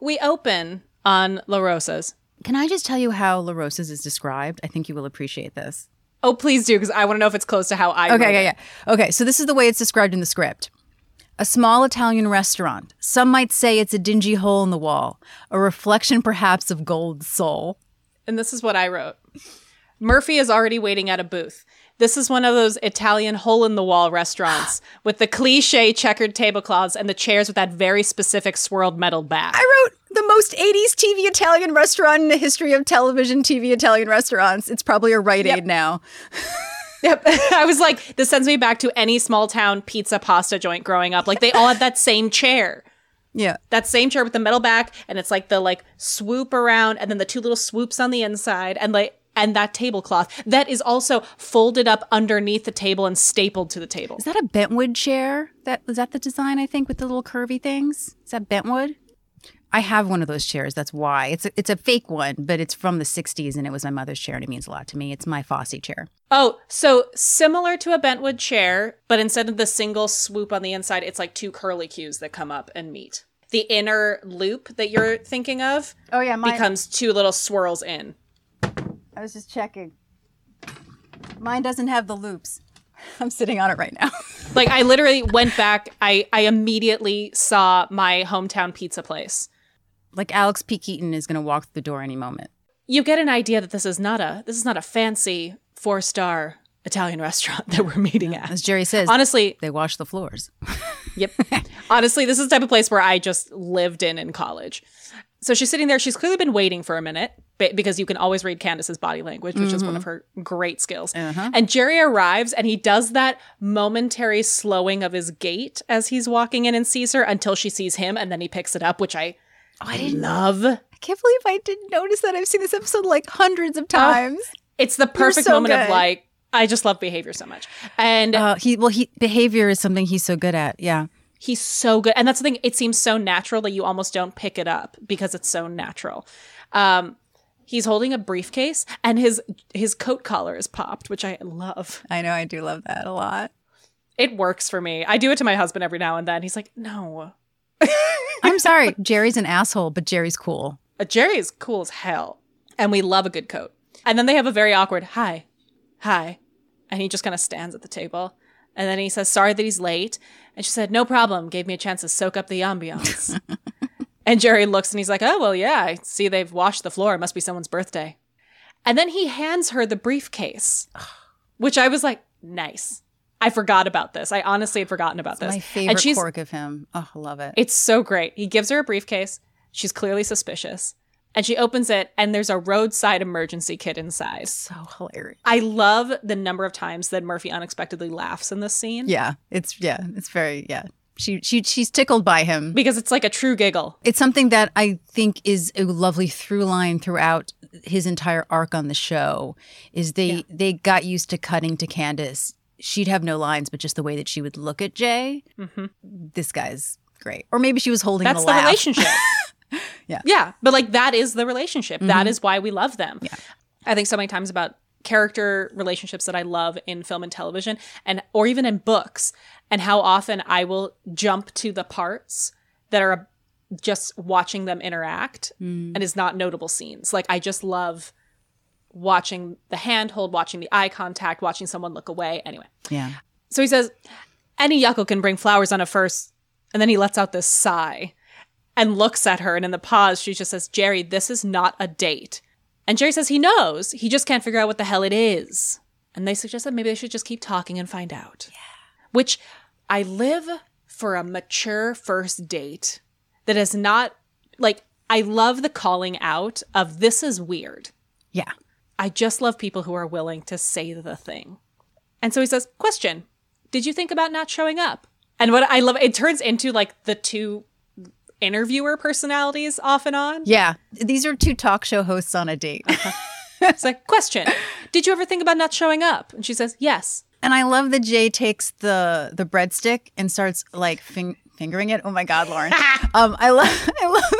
we open on La Rosa's. Can I just tell you how La Rosa's is described? I think you will appreciate this. Oh, please do, because I want to know if it's close to how I. Okay, yeah, it. yeah. Okay, so this is the way it's described in the script. A small Italian restaurant. Some might say it's a dingy hole in the wall, a reflection perhaps of Gold's soul. And this is what I wrote. Murphy is already waiting at a booth. This is one of those Italian hole in the wall restaurants with the cliche checkered tablecloths and the chairs with that very specific swirled metal back. I wrote the most 80s TV Italian restaurant in the history of television TV Italian restaurants. It's probably a Rite Aid now. Yep. I was like, this sends me back to any small town pizza pasta joint growing up. Like they all had that same chair. Yeah. That same chair with the metal back and it's like the like swoop around and then the two little swoops on the inside and like and that tablecloth that is also folded up underneath the table and stapled to the table. Is that a bentwood chair? That was that the design I think with the little curvy things? Is that bentwood? I have one of those chairs. That's why it's a, it's a fake one, but it's from the '60s, and it was my mother's chair, and it means a lot to me. It's my Fosse chair. Oh, so similar to a bentwood chair, but instead of the single swoop on the inside, it's like two curly cues that come up and meet. The inner loop that you're thinking of Oh yeah, becomes two little swirls in. I was just checking. Mine doesn't have the loops. I'm sitting on it right now. Like I literally went back. I I immediately saw my hometown pizza place. like Alex P. Keaton is going to walk through the door any moment. You get an idea that this is not a this is not a fancy four star Italian restaurant that we're meeting at. As Jerry says, Honestly, they wash the floors. Yep. Honestly, this is the type of place where I just lived in in college. So she's sitting there. She's clearly been waiting for a minute ba- because you can always read Candice's body language, which is one of her great skills. And Jerry arrives and he does that momentary slowing of his gait as he's walking in and sees her until she sees him and then he picks it up, which I, oh, I didn't, love. I can't believe I didn't notice that. I've seen this episode like hundreds of times. It's the perfect so moment of like, I just love behavior so much. And Uh, he well, he behavior is something he's so good at. Yeah. He's so good. And that's the thing, it seems so natural that you almost don't pick it up because it's so natural. Um, he's holding a briefcase and his his coat collar is popped, which I love. I know. I do love that a lot. It works for me. I do it to my husband every now and then. He's like, no. I'm sorry. Jerry's an asshole, but Jerry's cool. Uh, Jerry is cool as hell. And we love a good coat. And then they have a very awkward hi, hi. And he just kind of stands at the table. And then he says, sorry that he's late. And she said, no problem. Gave me a chance to soak up the ambiance. and Jerry looks and he's like, oh, well, yeah, I see they've washed the floor. It must be someone's birthday. And then he hands her the briefcase, which I was like, nice. I forgot about this. I honestly had forgotten about this. My and favorite she's, quirk of him. Oh, I love it. it's so great. He gives her a briefcase. She's clearly suspicious. And she opens it, and there's a roadside emergency kit inside. so hilarious. I love the number of times that Murphy unexpectedly laughs in this scene Yeah. It's yeah. It's very yeah. She she she's tickled by him. because it's like a true giggle. It's something that I think is a lovely through line throughout his entire arc on the show. Is they they got used to cutting to Candice. She'd have no lines, but just the way that she would look at Jay. Mm-hmm. This guy's great. Or maybe she was holding That's the the laugh. relationship. Yeah. Yeah. But like that is the relationship. That mm-hmm. is why we love them. Yeah. I think so many times about character relationships that I love in film and television and or even in books and how often I will jump to the parts that are just watching them interact mm. and is not notable scenes. Like I just love watching the handhold, watching the eye contact, watching someone look away. Anyway. Yeah. So he says, any yuckle can bring flowers on a first. And then he lets out this sigh and looks at her. And in the pause, she just says, Jerry, this is not a date. And Jerry says he knows. He just can't figure out what the hell it is. And they suggest that maybe they should just keep talking and find out. Yeah. Which I live for a mature first date that is not like, I love the calling out of this is weird. Yeah. I just love people who are willing to say the thing. And so he says, Question Did you think about not showing up? And what I love, it turns into like the two interviewer personalities off and on. Yeah. These are two talk show hosts on a date. It's like, Question Did you ever think about not showing up? And she says, Yes. And I love that Jay takes the the breadstick and starts like fing- fingering it. Oh my God, Lauren! um, I love, I love,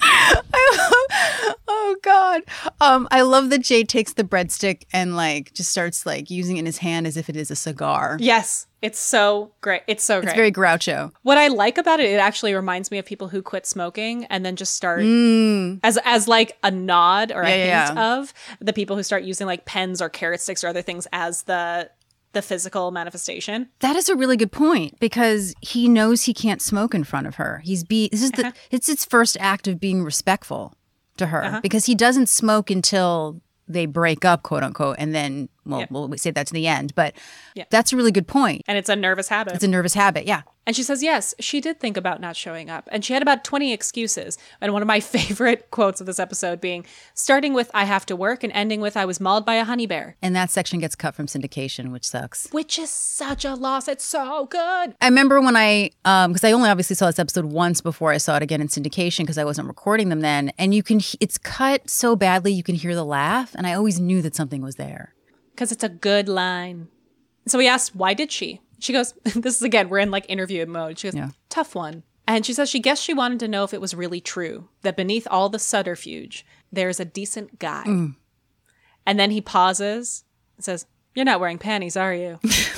I love. Oh God! Um, I love that Jay takes the breadstick and like just starts like using it in his hand as if it is a cigar. Yes. It's so great. It's so great. It's very Groucho. What I like about it, it actually reminds me of people who quit smoking and then just start as as like a nod or a Mm. Yeah, yeah, hint yeah. of the people who start using like pens or carrot sticks or other things as the the physical manifestation. That is a really good point because he knows he can't smoke in front of her. He's be this is the it's its first act of being respectful to her uh-huh. because he doesn't smoke until they break up, quote unquote, and then well, Yeah. we'll say that to the end. But Yeah. that's a really good point. And it's a nervous habit. It's a nervous habit. Yeah. And she says, yes, she did think about not showing up. And she had about 20 excuses. And one of my favorite quotes of this episode being starting with, I have to work, and ending with, I was mauled by a honey bear, And that section gets cut from syndication, which sucks. which is such a loss. It's so good. I remember when I, um, because I only obviously saw this episode once before I saw it again in syndication because I wasn't recording them then, and you can, it's cut so badly you can hear the laugh, and I always knew that something was there. Because it's a good line. So we asked, why did she? She goes, this is again, we're in like interview mode. She goes, Yeah. tough one. And she says she guessed she wanted to know if it was really true that beneath all the subterfuge, there's a decent guy. Mm. And then he pauses and says, You're not wearing panties, are you?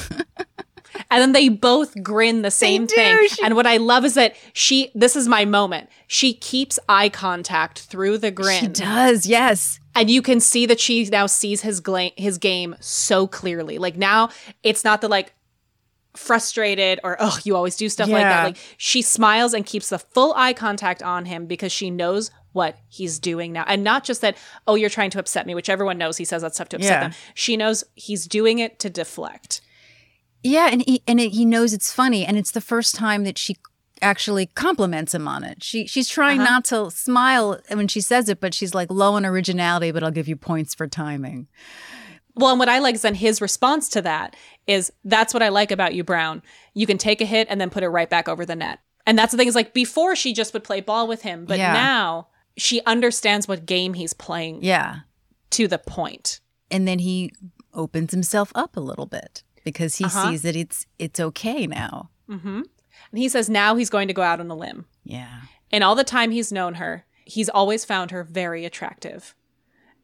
and then they both grin the same thing. She- and what I love is that she, this is my moment. She keeps eye contact through the grin. She does, yes. and you can see that she now sees his gla- his game so clearly. Like now, it's not the like frustrated or oh you always do stuff like that. Like she smiles and keeps the full eye contact on him because she knows what he's doing now, and not just that oh you're trying to upset me, which everyone knows he says that stuff to upset Yeah. them. She knows he's doing it to deflect. Yeah, and he and it, he knows it's funny, and it's the first time that she actually compliments him on it. She she's trying Uh-huh. not to smile when she says it, but she's like low on originality, but I'll give you points for timing. Well, and what I like is then his response to that is that's what I like about you, Brown. You can take a hit and then put it right back over the net. And that's the thing is like before she just would play ball with him, but Yeah. now she understands what game he's playing Yeah, to the point. and then he opens himself up a little bit because he Uh-huh. sees that it's it's okay now. Mm-hmm. And he says now he's going to go out on a limb. Yeah, In all the time he's known her, he's always found her very attractive.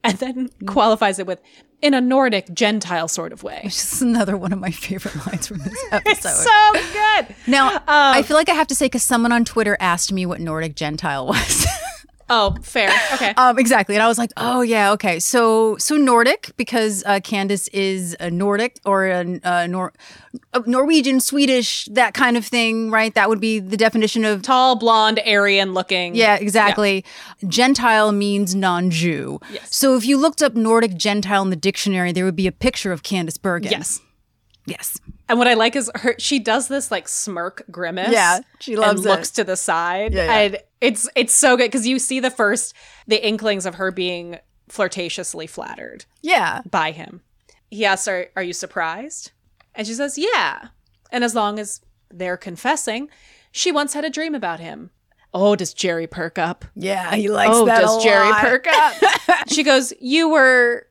And then mm. qualifies it with in a Nordic Gentile sort of way. which is another one of my favorite lines from this episode. so good. now, I um, feel like I have to say because someone on Twitter asked me what Nordic Gentile was. Oh, fair. Okay. Um, exactly, and I was like, "Oh yeah, okay." So, so Nordic because uh, Candice is a Nordic or a, a Nor- a Norwegian, Swedish, that kind of thing, right? That would be the definition of. Tall, blonde, Aryan looking. Yeah, exactly. Gentile means non-Jew. Yes. So if you looked up Nordic Gentile in the dictionary, there would be a picture of Candice Bergen. Yes. Yes. And what I like is her she does this like smirk grimace. Yeah, she loves and it. looks to the side. Yeah, yeah. And it's it's so good because you see the first the inklings of her being flirtatiously flattered Yeah. by him. He asks, Are are you surprised? And she says, Yeah. And as long as they're confessing, she once had a dream about him. Oh, does Jerry perk up? Yeah, he likes oh, that does Jerry lot. perk up? she goes, You were.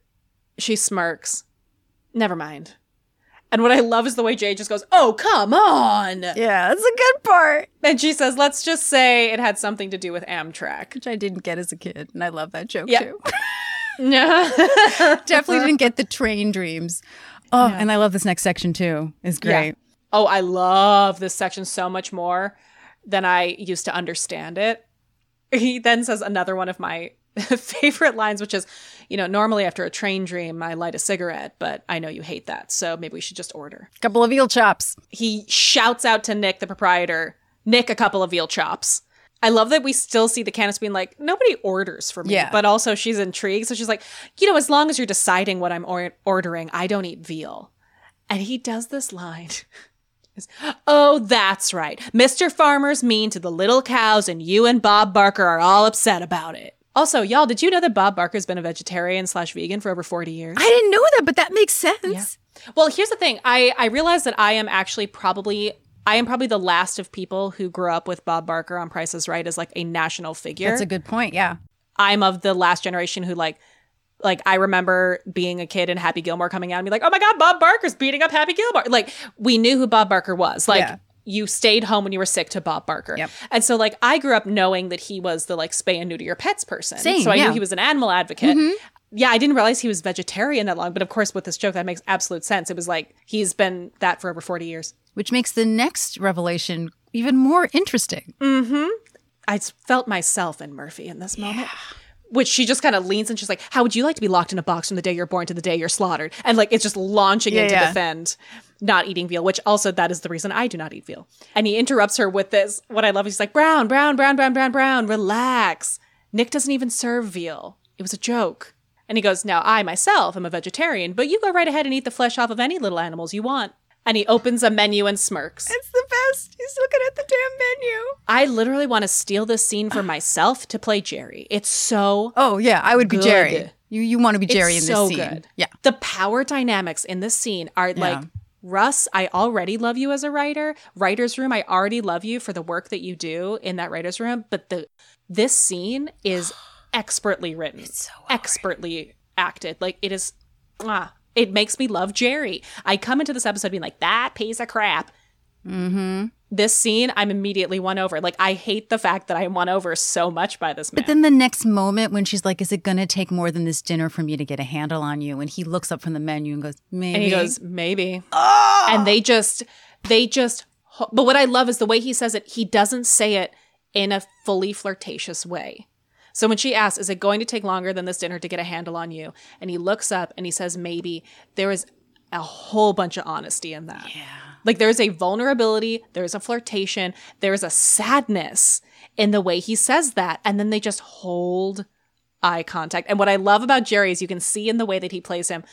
She smirks. Never mind. And what I love is the way Jay just goes, Oh, come on. Yeah, that's a good part. And she says, Let's just say it had something to do with Amtrak. Which I didn't get as a kid, and I love that joke Yeah. too. Yeah. Definitely didn't get the train dreams. Oh, and I love this next section too. It's great. oh, I love this section so much more than I used to understand it. He then says another one of my favorite lines, which is, you know, normally after a train dream, I light a cigarette, but I know you hate that. So maybe we should just order. A Couple of eel chops. he shouts out to Nick, the proprietor, Nick, a couple of veal chops. I love that we still see the Candice being like, nobody orders for me, Yeah. but also she's intrigued. So she's like, you know, as long as you're deciding what I'm or- ordering, I don't eat veal. And he does this line. Oh, that's right. Mr. Farmer's mean to the little cows, and you and Bob Barker are all upset about it. Also, y'all, did you know that Bob Barker's been a vegetarian slash vegan for over 40 years? I didn't know that, but that makes sense. Yeah. Well, here's the thing. I I realize that I am actually probably I am probably the last of people who grew up with Bob Barker on Price is Right as like a national figure. That's a good point. Yeah. I'm of the last generation who like like I remember being a kid and Happy Gilmore coming out and be like, "Oh my god, Bob Barker's beating up Happy Gilmore." Like we knew who Bob Barker was. Like Yeah. You stayed home when you were sick to Bob Barker. Yep. And so like I grew up knowing that he was the like spay and neuter your pets person. Same, so I yeah. Mm-hmm. knew he was an animal advocate. Yeah, I didn't realize he was vegetarian that long, but of course with this joke that makes absolute sense. It was like he's been that for over 40 years. Which makes the next revelation even more interesting. Mhm. I felt myself in Murphy in this moment. Which she just kind of leans and she's like, How would you like to be locked in a box from the day you're born to the day you're slaughtered? And like, it's just launching Yeah, in to yeah. defend not eating veal, which also that is the reason I do not eat veal. And he interrupts her with this. What I love, he's like, Brown, Brown, Brown, Brown, Brown, Brown, relax. Nick doesn't even serve veal. It was a joke. And he goes, Now I myself am a vegetarian, but you go right ahead and eat the flesh off of any little animals you want. And he opens a menu and smirks. It's the best. He's looking at the damn menu. I literally want to steal this scene for myself to play Jerry. It's so Oh yeah, I would be Good. Jerry. You you want to be Jerry it's in this so scene? good. Yeah. The power dynamics in this scene are like Russ, I already love you as a writer. Writer's room, I already love you for the work that you do in that writer's room. But the this scene is expertly written. It's so expertly acted. Like it is ah, it makes me love Jerry. I come into this episode being like, that piece of crap. Mm-hmm. This scene, I'm immediately won over. Like, I hate the fact that I am won over so much by this man. But then the next moment when she's like, Is it going to take more than this dinner for me to get a handle on you? And he looks up from the menu and goes, Maybe. and he goes, maybe. oh! And they just, they just, but what I love is the way he says it, he doesn't say it in a fully flirtatious way. So when she asks, is it going to take longer than this dinner to get a handle on you? And he looks up and he says, maybe. There is a whole bunch of honesty in that. Yeah. Like there's a vulnerability, there's a flirtation, there's a sadness in the way he says that. And then they just hold eye contact. And what I love about Jerry is you can see in the way that he plays him,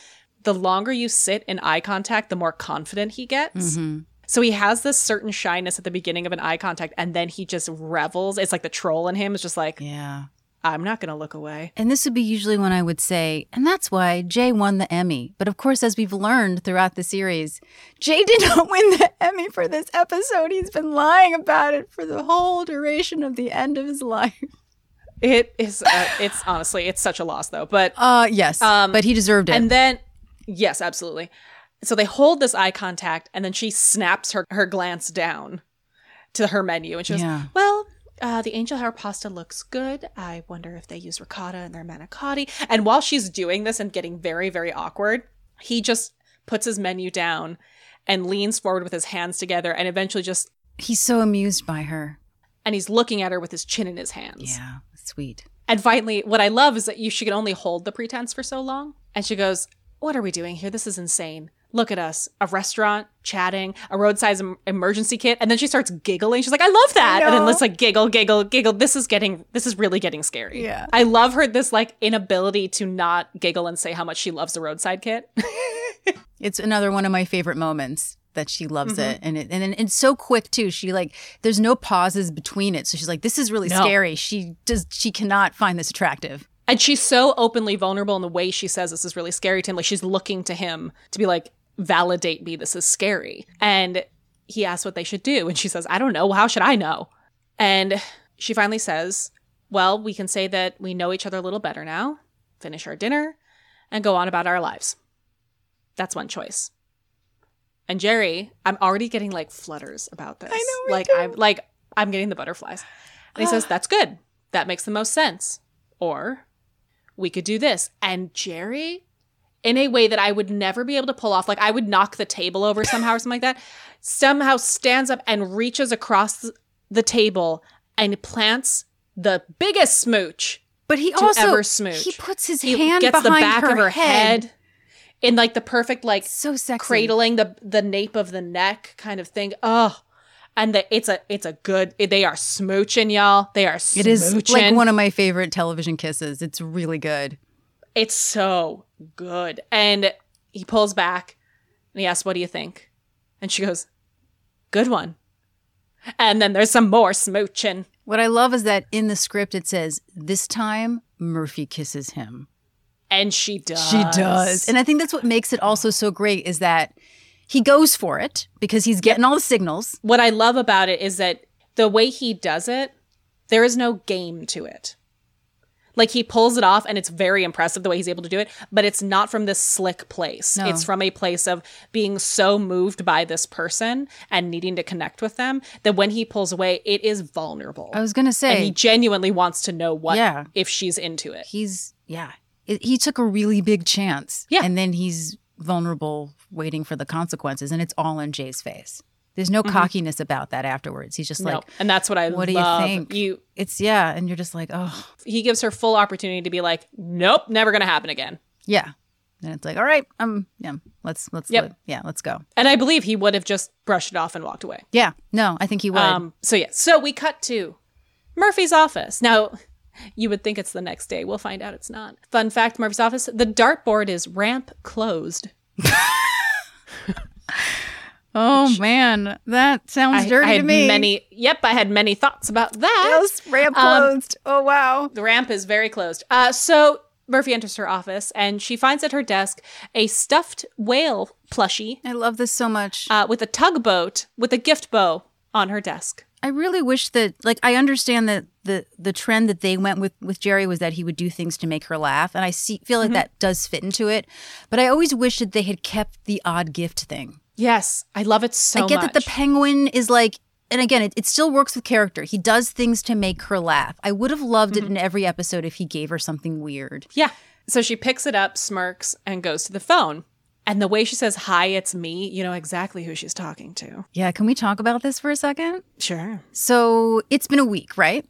the longer you sit in eye contact, the more confident he gets. Mm-hmm. So he has this certain shyness at the beginning of an eye contact, and then he just revels. It's like the troll in him is just like, Yeah. I'm not going to look away. And this would be usually when I would say, and that's why Jay won the Emmy. But of course, as we've learned throughout the series, Jay did not win the Emmy for this episode. He's been lying about it for the whole duration of the end of his life. It is, uh, it's honestly, it's such a loss though. But, Uh yes. Um, but he deserved it. and then, yes, absolutely. So they hold this eye contact, and then she snaps her, her glance down to her menu, and she goes, Yeah. Well, uh, the angel hair pasta looks good. I wonder if they use ricotta in their manicotti. And while she's doing this and getting very, very awkward, he just puts his menu down and leans forward with his hands together and eventually just He's so amused by her. and he's looking at her with his chin in his hands. Yeah. Sweet. And finally, what I love is that you she can only hold the pretense for so long. And she goes, What are we doing here? This is insane. Look at us. A restaurant, chatting, a roadside em- emergency kit. And then she starts giggling. She's like, I love that. and then let's like giggle, giggle, giggle. This is getting, this is really getting scary. Yeah. I love her, this like inability to not giggle and say how much she loves the roadside kit. It's another one of my favorite moments that she loves Mm-hmm. it and it and it's so quick too she like there's no pauses between it so she's like this is really No. scary she does she cannot find this attractive And she's so openly vulnerable in the way she says this is really scary to him. Like she's looking to him to be like, validate me, this is scary. And he asks what they should do. And she says, I don't know. How should I know? And she finally says, Well, we can say that we know each other a little better now, finish our dinner, and go on about our lives. That's one choice. And Jerry, I'm already getting like flutters about this. I know, like too. I'm like I'm getting the butterflies. And he says, That's good. That makes the most sense. Or we could do this. And Jerry, in a way that I would never be able to pull off, like I would knock the table over somehow or something like that, somehow stands up and reaches across the table and plants the biggest smooch but he to also ever smooch. he puts his He hand gets behind the back her of her head, head. in like the perfect like so sexy cradling the the nape of the neck kind of thing. Oh, and the, it's a it's a good. They are smooching, y'all. They are. Smooching. it is like one of my favorite television kisses it's really good It's so good. And he pulls back and he asks, What do you think? And she goes, Good one. And then there's some more smooching. what i love is that in the script it says this time murphy kisses him And she does. She does. And I think that's what makes it also so great is that he goes for it because he's getting all the signals. what I love about it is that the way he does it, there is no game to it. Like he pulls it off and it's very impressive the way he's able to do it, but it's not from this slick place. No. It's from a place of being so moved by this person and needing to connect with them that when he pulls away, it is vulnerable. I was going to say. and he genuinely wants to know what Yeah. if she's into it. he's yeah. It, he took a really big chance. Yeah. And then he's vulnerable waiting for the consequences and it's all in Jay's face. There's no cockiness about that afterwards. He's just Mm-hmm. no, like and that's what I what do you think? You it's yeah, and you're just like, "Oh, he gives her full opportunity to be like, nope, never gonna happen again. yeah." And it's like, "All right, um yeah, let's let's Yep. let- yeah, let's go." And I believe he would have just brushed it off and walked away. Yeah. No, I think he would. Um, so yeah, so we cut to Murphy's office. Now, you would think it's the next day. We'll find out it's not. Fun fact: Murphy's office. The dartboard is ramp closed. oh man, that sounds I, dirty I to had me. many. Yep, I had many thoughts about that. Yes, ramp Um, closed. oh wow. The ramp is very closed. Uh, so Murphy enters her office and she finds at her desk a stuffed whale plushie I love this so much. uh, with a tugboat with a gift bow on her desk. I really wish that like I understand that the the trend that they went with with Jerry was that he would do things to make her laugh and I see feel like Mm-hmm. that does fit into it. But I always wish that they had kept the odd gift thing. Yes, I love it so I get that the penguin is like, and again, it, it still works with character. He does things to make her laugh. I would have loved Mm-hmm. it in every episode if he gave her something weird. Yeah. So she picks it up, smirks, and goes to the phone. And the way she says, Hi, it's me, you know exactly who she's talking to. Yeah, can we talk about this for a second? Sure. So it's been a week, right?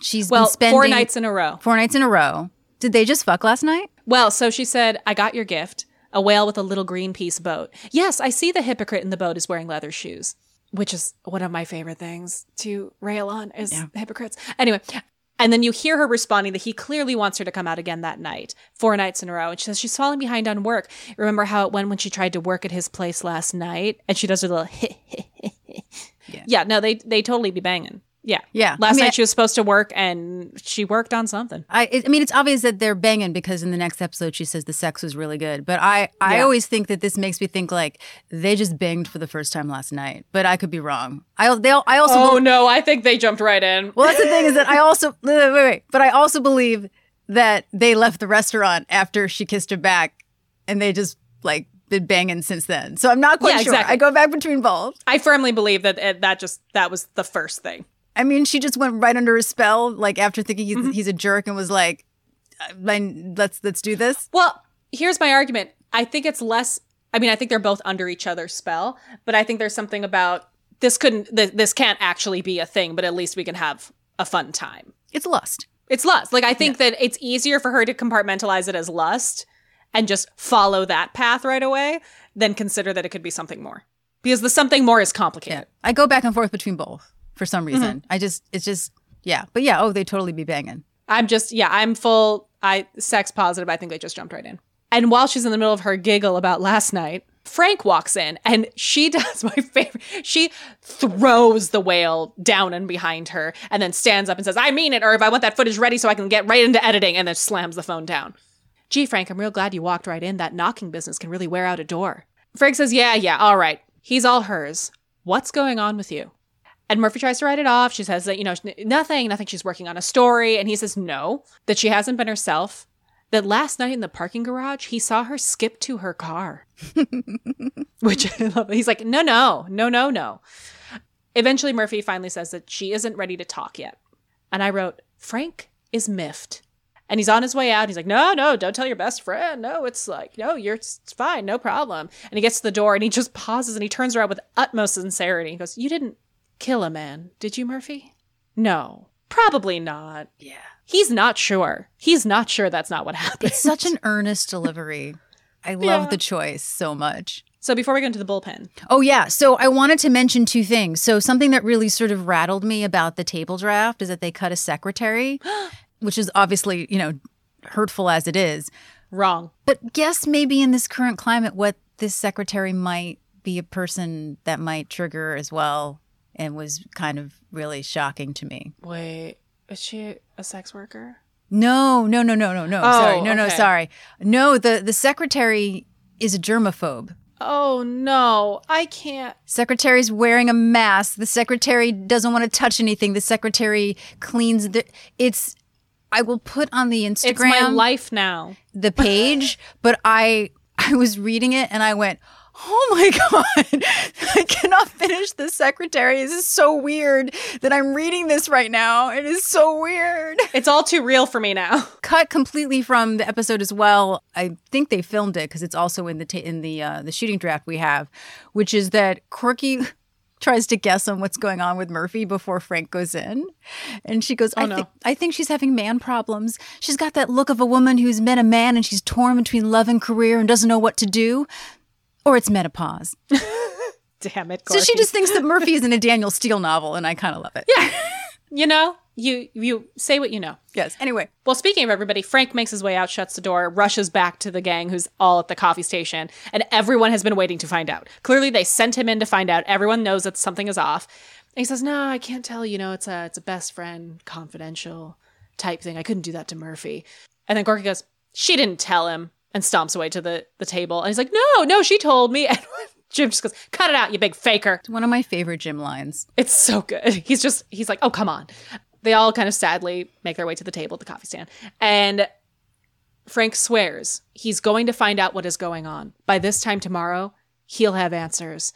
She's Well, been spending four nights in a row. four nights in a row. Did they just fuck last night? Well, so she said, I got your gift, a whale with a little Greenpeace boat. Yes, I see the hypocrite in the boat is wearing leather shoes, which is one of my favorite things to rail on is hypocrites. Anyway, and then you hear her responding that he clearly wants her to come out again that night, four nights in a row. And she says she's falling behind on work. Remember how it went when she tried to work at his place last night? And she does her little he. yeah. no, they they totally be banging. Yeah. Yeah. Last I mean, night she was supposed to work and she worked on something. I, I mean, it's obvious that they're banging because in the next episode she says the sex was really good. But I, I Yeah. always think that this makes me think like they just banged for the first time last night. But I could be wrong. I, they, I also, Oh no, I think they jumped right in. well, that's the thing is that I also wait, wait, wait, but I also believe that they left the restaurant after she kissed her back, and they just like been banging since then. So I'm not quite Yeah, sure. exactly. I go back between both. I firmly believe that it, that just that was the first thing. I mean, she just went right under his spell, like after thinking Mm-hmm. he's, he's a jerk, and was like, "I- I- "Let's let's do this." Well, here's my argument. I think it's less. I mean, I think they're both under each other's spell, but I think there's something about this couldn't. Th- this can't actually be a thing, but at least we can have a fun time. It's lust. It's lust. Like I think that it's easier for her to compartmentalize it as lust and just follow that path right away than consider that it could be something more. Because the something more is complicated. I go back and forth between both for some Mm-hmm. reason. I just, it's just, yeah. But yeah, oh, they totally be banging. I'm just, yeah, I'm full, I sex positive. I think they just jumped right in. And while she's in the middle of her giggle about last night, Frank walks in and she does my favorite. She throws the whale down and behind her and then stands up and says, I mean it, or if I want that footage ready so I can get right into editing, and then slams the phone down. Gee, Frank, I'm real glad you walked right in. That knocking business can really wear out a door. Frank says, Yeah, yeah, all right. He's all hers. What's going on with you? And Murphy tries to write it off. She says that, you know, nothing, nothing. She's working on a story. And he says, no, that she hasn't been herself. That last night in the parking garage, he saw her skip to her car. Which I love. He's like, no, no, no, no, no. Eventually, Murphy finally says that she isn't ready to talk yet. And I wrote, Frank is miffed. And he's on his way out. He's like, no, no, don't tell your best friend. No, it's like, no, you're it's fine, no problem. And he gets to the door and he just pauses and he turns around with utmost sincerity. He goes, You didn't kill a man, did you, Murphy? No, probably not. Yeah. He's not sure. He's not sure that's not what happened. It's such an earnest delivery. I love Yeah. the choice so much. so before we go into the bullpen, Oh, yeah. So I wanted to mention two things. So, something that really sort of rattled me about the table draft is that they cut a secretary, which is obviously, you know, hurtful as it is. wrong. But guess maybe in this current climate, what this secretary might be a person that might trigger as well and was kind of really shocking to me. Wait, is she a sex worker? No, no, no, no, no, no. Oh, sorry. No, no, sorry. No, the, the secretary is a germaphobe. Oh no, I can't. Secretary's wearing a mask. The secretary doesn't want to touch anything. The secretary cleans the it's I will put on the Instagram It's my life now. the page, but I I was reading it and I went, "Oh my god. I cannot finish the secretary. This is so weird that I'm reading this right now. It is so weird." It's all too real for me now. cut completely from the episode as well. I think they filmed it because it's also in the ta- in the uh, the shooting draft we have, which is that Corky tries to guess on what's going on with Murphy before Frank goes in, and she goes, "I no. think I think she's having man problems. She's got that look of a woman who's met a man and she's torn between love and career and doesn't know what to do." Or it's menopause. Damn it, So she just thinks that Murphy is in a Danielle Steel novel, and I kind of love it. Yeah. you know, you you say what you know. Yes. Anyway, Well, speaking of everybody, Frank makes his way out, shuts the door, rushes back to the gang who's all at the coffee station, and everyone has been waiting to find out. Clearly, they sent him in to find out. Everyone knows that something is off. And he says, "No, I can't tell. You know, it's a it's a best friend, confidential type thing. I couldn't do that to Murphy." And then Corky goes, "She didn't tell him," and stomps away to the the table. And he's like, "No, no, she told me." And Jim just goes, "Cut it out, you big faker." it's one of my favorite Jim lines. It's so good. He's just he's like, oh come on. They all kind of sadly make their way to the table at the coffee stand. And Frank swears he's going to find out what is going on. By this time tomorrow, he'll have answers.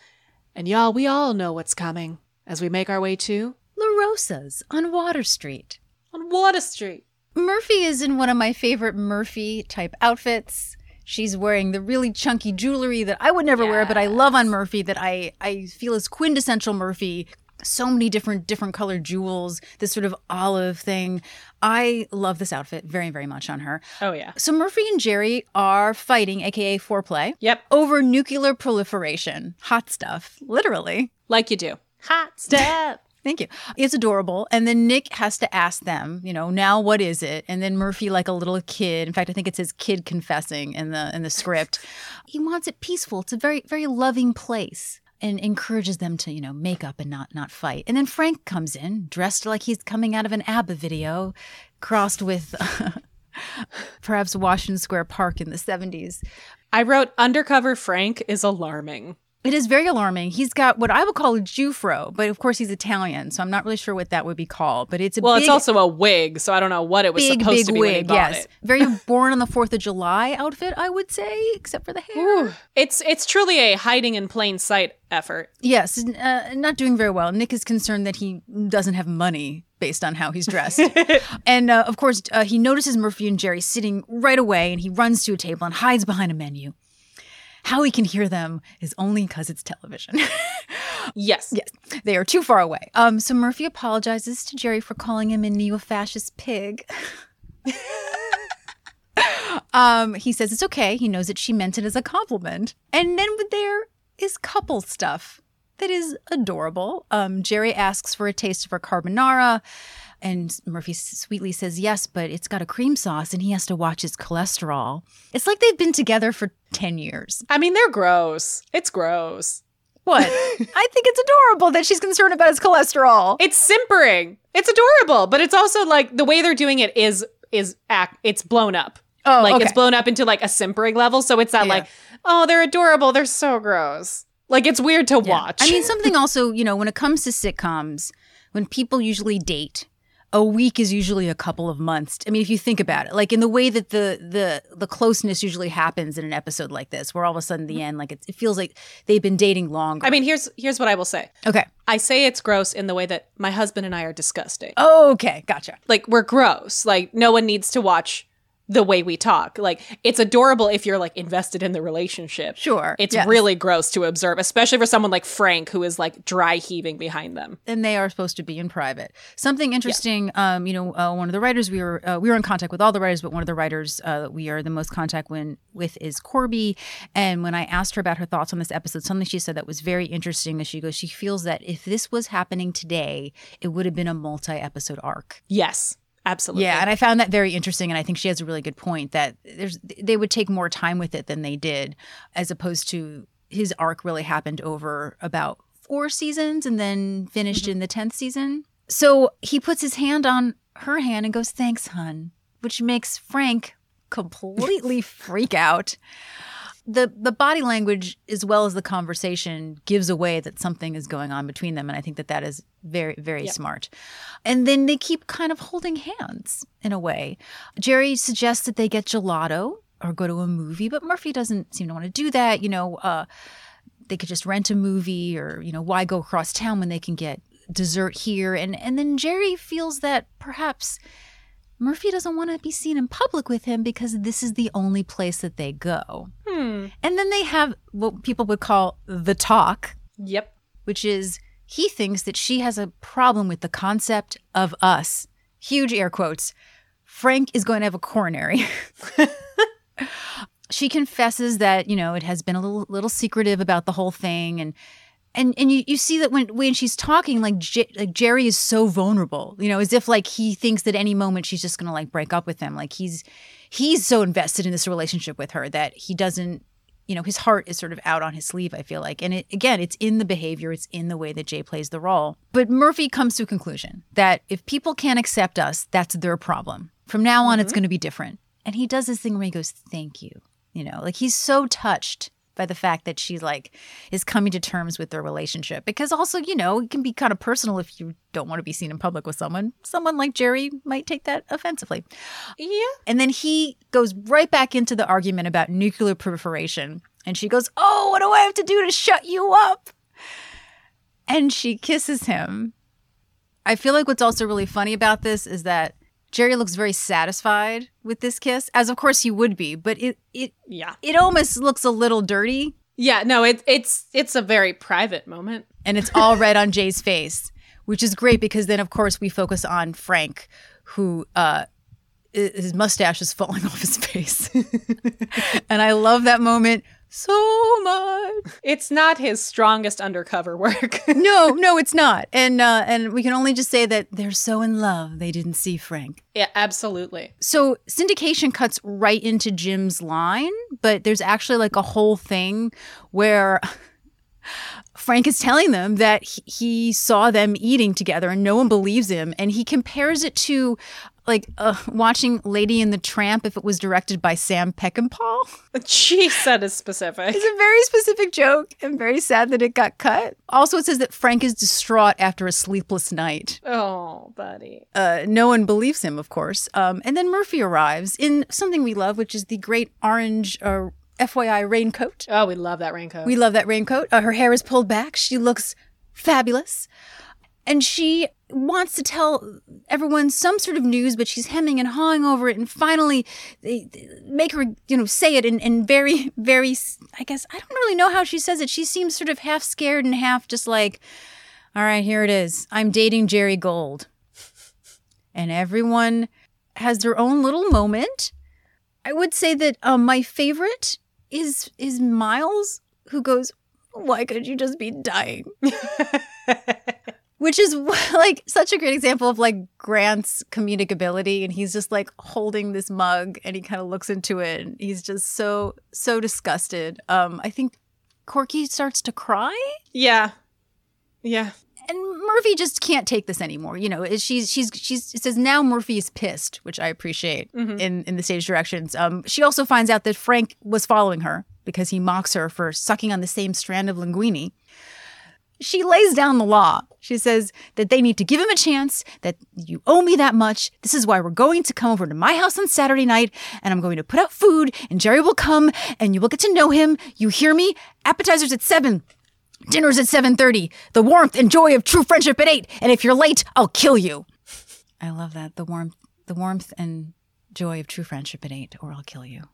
And y'all, we all know what's coming as we make our way to La Rosa's on Water Street. on Water Street. Murphy is in one of my favorite Murphy type outfits. She's wearing the really chunky jewelry that I would never wear, but I love on Murphy that I, I feel is quintessential Murphy. So many different different colored jewels, this sort of olive thing. I love this outfit very, very much on her. Oh yeah. So Murphy and Jerry are fighting, aka foreplay, Yep. over nuclear proliferation. Hot stuff, literally. Like you do. Hot step. Thank you. It's adorable. And then Nick has to ask them, you know, now what is it? And then Murphy, like a little kid, in fact, I think it says kid confessing in the in the script. He wants it peaceful. It's a very, very loving place. And encourages them to, you know, make up and not not fight. And then Frank comes in, dressed like he's coming out of an ABBA video, crossed with perhaps Washington Square Park in the 70s. I wrote undercover Frank is alarming. It is very alarming. He's got what I would call a Jufro, but of course he's Italian, so I'm not really sure what that would be called. But it's a Well, big, it's also a wig, so I don't know what it was big, supposed big to be wig. Yes, it. very born on the Fourth of July outfit, I would say, except for the hair. It's it's truly a hiding in plain sight effort. Yes, uh, not doing very well. Nick is concerned that he doesn't have money based on how he's dressed. and uh, of course, uh, he notices Murphy and Jerry sitting right away and he runs to a table and hides behind a menu. How we can hear them is only because it's television. Yes. yes, they are too far away. Um, so Murphy apologizes to Jerry for calling him a neo fascist pig. um, he says it's okay. He knows that she meant it as a compliment. And then there is couple stuff that is adorable. Um, Jerry asks for a taste of her carbonara, and Murphy sweetly says yes, but it's got a cream sauce, and he has to watch his cholesterol. It's like they've been together for 10 years. I mean, they're gross. It's gross. What? I think it's adorable that she's concerned about his cholesterol. It's simpering. It's adorable, but it's also like the way they're doing it is is act. It's blown up. Oh, like okay. it's blown up into like a simpering level. So it's not Yeah. like, oh, they're adorable. They're so gross. Like it's weird to Yeah. watch. I mean, something also, you know, when it comes to sitcoms, when people usually date, a week is usually a couple of months. I mean, if you think about it, like in the way that the the the closeness usually happens in an episode like this, where all of a sudden the mm-hmm. end, like it, it feels like they've been dating longer. I mean, here's here's what I will say. okay, I say it's gross in the way that my husband and I are disgusting. okay, gotcha. Like we're gross. Like no one needs to watch the way we talk. Like it's adorable if you're like invested in the relationship. Sure, It's yes. really gross to observe, especially for someone like Frank who is like dry heaving behind them. and they are supposed to be in private. Something interesting, um, you know, uh, one of the writers we were uh, we were in contact with all the writers, but one of the writers uh, that we are the most contact when, with is Korby. And when I asked her about her thoughts on this episode, something she said that was very interesting. Is she goes, she feels that if this was happening today, it would have been a multi-episode arc. Yes. Absolutely. Yeah, and I found that very interesting, and I think she has a really good point that there's they would take more time with it than they did, as opposed to his arc really happened over about four seasons and then finished mm-hmm. in the tenth season. So he puts his hand on her hand and goes, "Thanks, hun," which makes Frank completely freak out. The the body language as well as the conversation gives away that something is going on between them, and I think that that is very very smart. And then they keep kind of holding hands in a way. Jerry suggests that they get gelato or go to a movie, but Murphy doesn't seem to want to do that. You know, uh, they could just rent a movie, or you know, why go across town when they can get dessert here? And and then Jerry feels that perhaps Murphy doesn't want to be seen in public with him because this is the only place that they go. Hmm. And then they have what people would call the talk, Yep. which is he thinks that she has a problem with the concept of us. Huge air quotes. Frank is going to have a coronary. she confesses that, you know, it has been a little little secretive about the whole thing and and and you, you see that when when she's talking like, J- like Jerry is so vulnerable, you know, as if like he thinks that any moment she's just going to like break up with him. Like he's he's so invested in this relationship with her that he doesn't you know, his heart is sort of out on his sleeve, I feel like. And it, again, it's in the behavior, it's in the way that Jay plays the role. But Murphy comes to a conclusion that if people can't accept us, that's their problem. From now on, it's mm-hmm. going to be different. And he does this thing where he goes, Thank you. You know, like he's so touched by the fact that she like is coming to terms with their relationship because also you know it can be kind of personal if you don't want to be seen in public with someone someone like jerry might take that offensively Yeah. and then he goes right back into the argument about nuclear proliferation. And she goes, Oh, what do I have to do to shut you up? And she kisses him. I feel like what's also really funny about this is that Jerry looks very satisfied with this kiss, as of course he would be, but it it Yeah. it almost looks a little dirty Yeah, no, it, it's it's a very private moment. and it's all red on Jay's face, which is great because then of course we focus on Frank, who uh his mustache is falling off his face. and I love that moment so much. It's not his strongest undercover work. No, no, it's not. And uh and we can only just say that they're so in love they didn't see Frank. yeah, absolutely. So syndication cuts right into Jim's line, but there's actually like a whole thing where Frank is telling them that he, he saw them eating together and no one believes him. And he compares it to like uh, watching Lady and the Tramp if it was directed by Sam Peckinpah. Jeez, that is specific. It's a very specific joke and very sad that it got cut. Also, it says that Frank is distraught after a sleepless night. Oh, buddy. Uh, no one believes him, of course. Um, and then Murphy arrives in something we love, which is the great orange uh, FYI raincoat. Oh, we love that raincoat. We love that raincoat. Uh, her hair is pulled back. She looks fabulous. And she wants to tell everyone some sort of news, but she's hemming and hawing over it. And finally, they, they make her, you know, say it in, in very, very, I guess, I don't really know how she says it. She seems sort of half scared and half just like, all right, here it is. I'm dating Jerry Gold. And everyone has their own little moment. I would say that um, my favorite is is Miles, who goes, "Why could you just be dying?" Which is like such a great example of like Grant's communicability. and he's just like holding this mug, and he kind of looks into it, and he's just so so disgusted. Um, I think Corky starts to cry yeah. Yeah. and Murphy just can't take this anymore. You know, she's she's she's it says now Murphy is pissed, which I appreciate in in the stage directions. Um, she also finds out that Frank was following her because he mocks her for sucking on the same strand of linguine. She lays down the law. She says that they need to give him a chance, that you owe me that much. This is why we're going to come over to my house on Saturday night, and I'm going to put out food, and Jerry will come, and you will get to know him. You hear me? Appetizers at 7. Dinner's at 7:30. The warmth and joy of true friendship at 8. And if you're late, I'll kill you. I love that. The warmth the warmth and joy of true friendship at 8 or I'll kill you.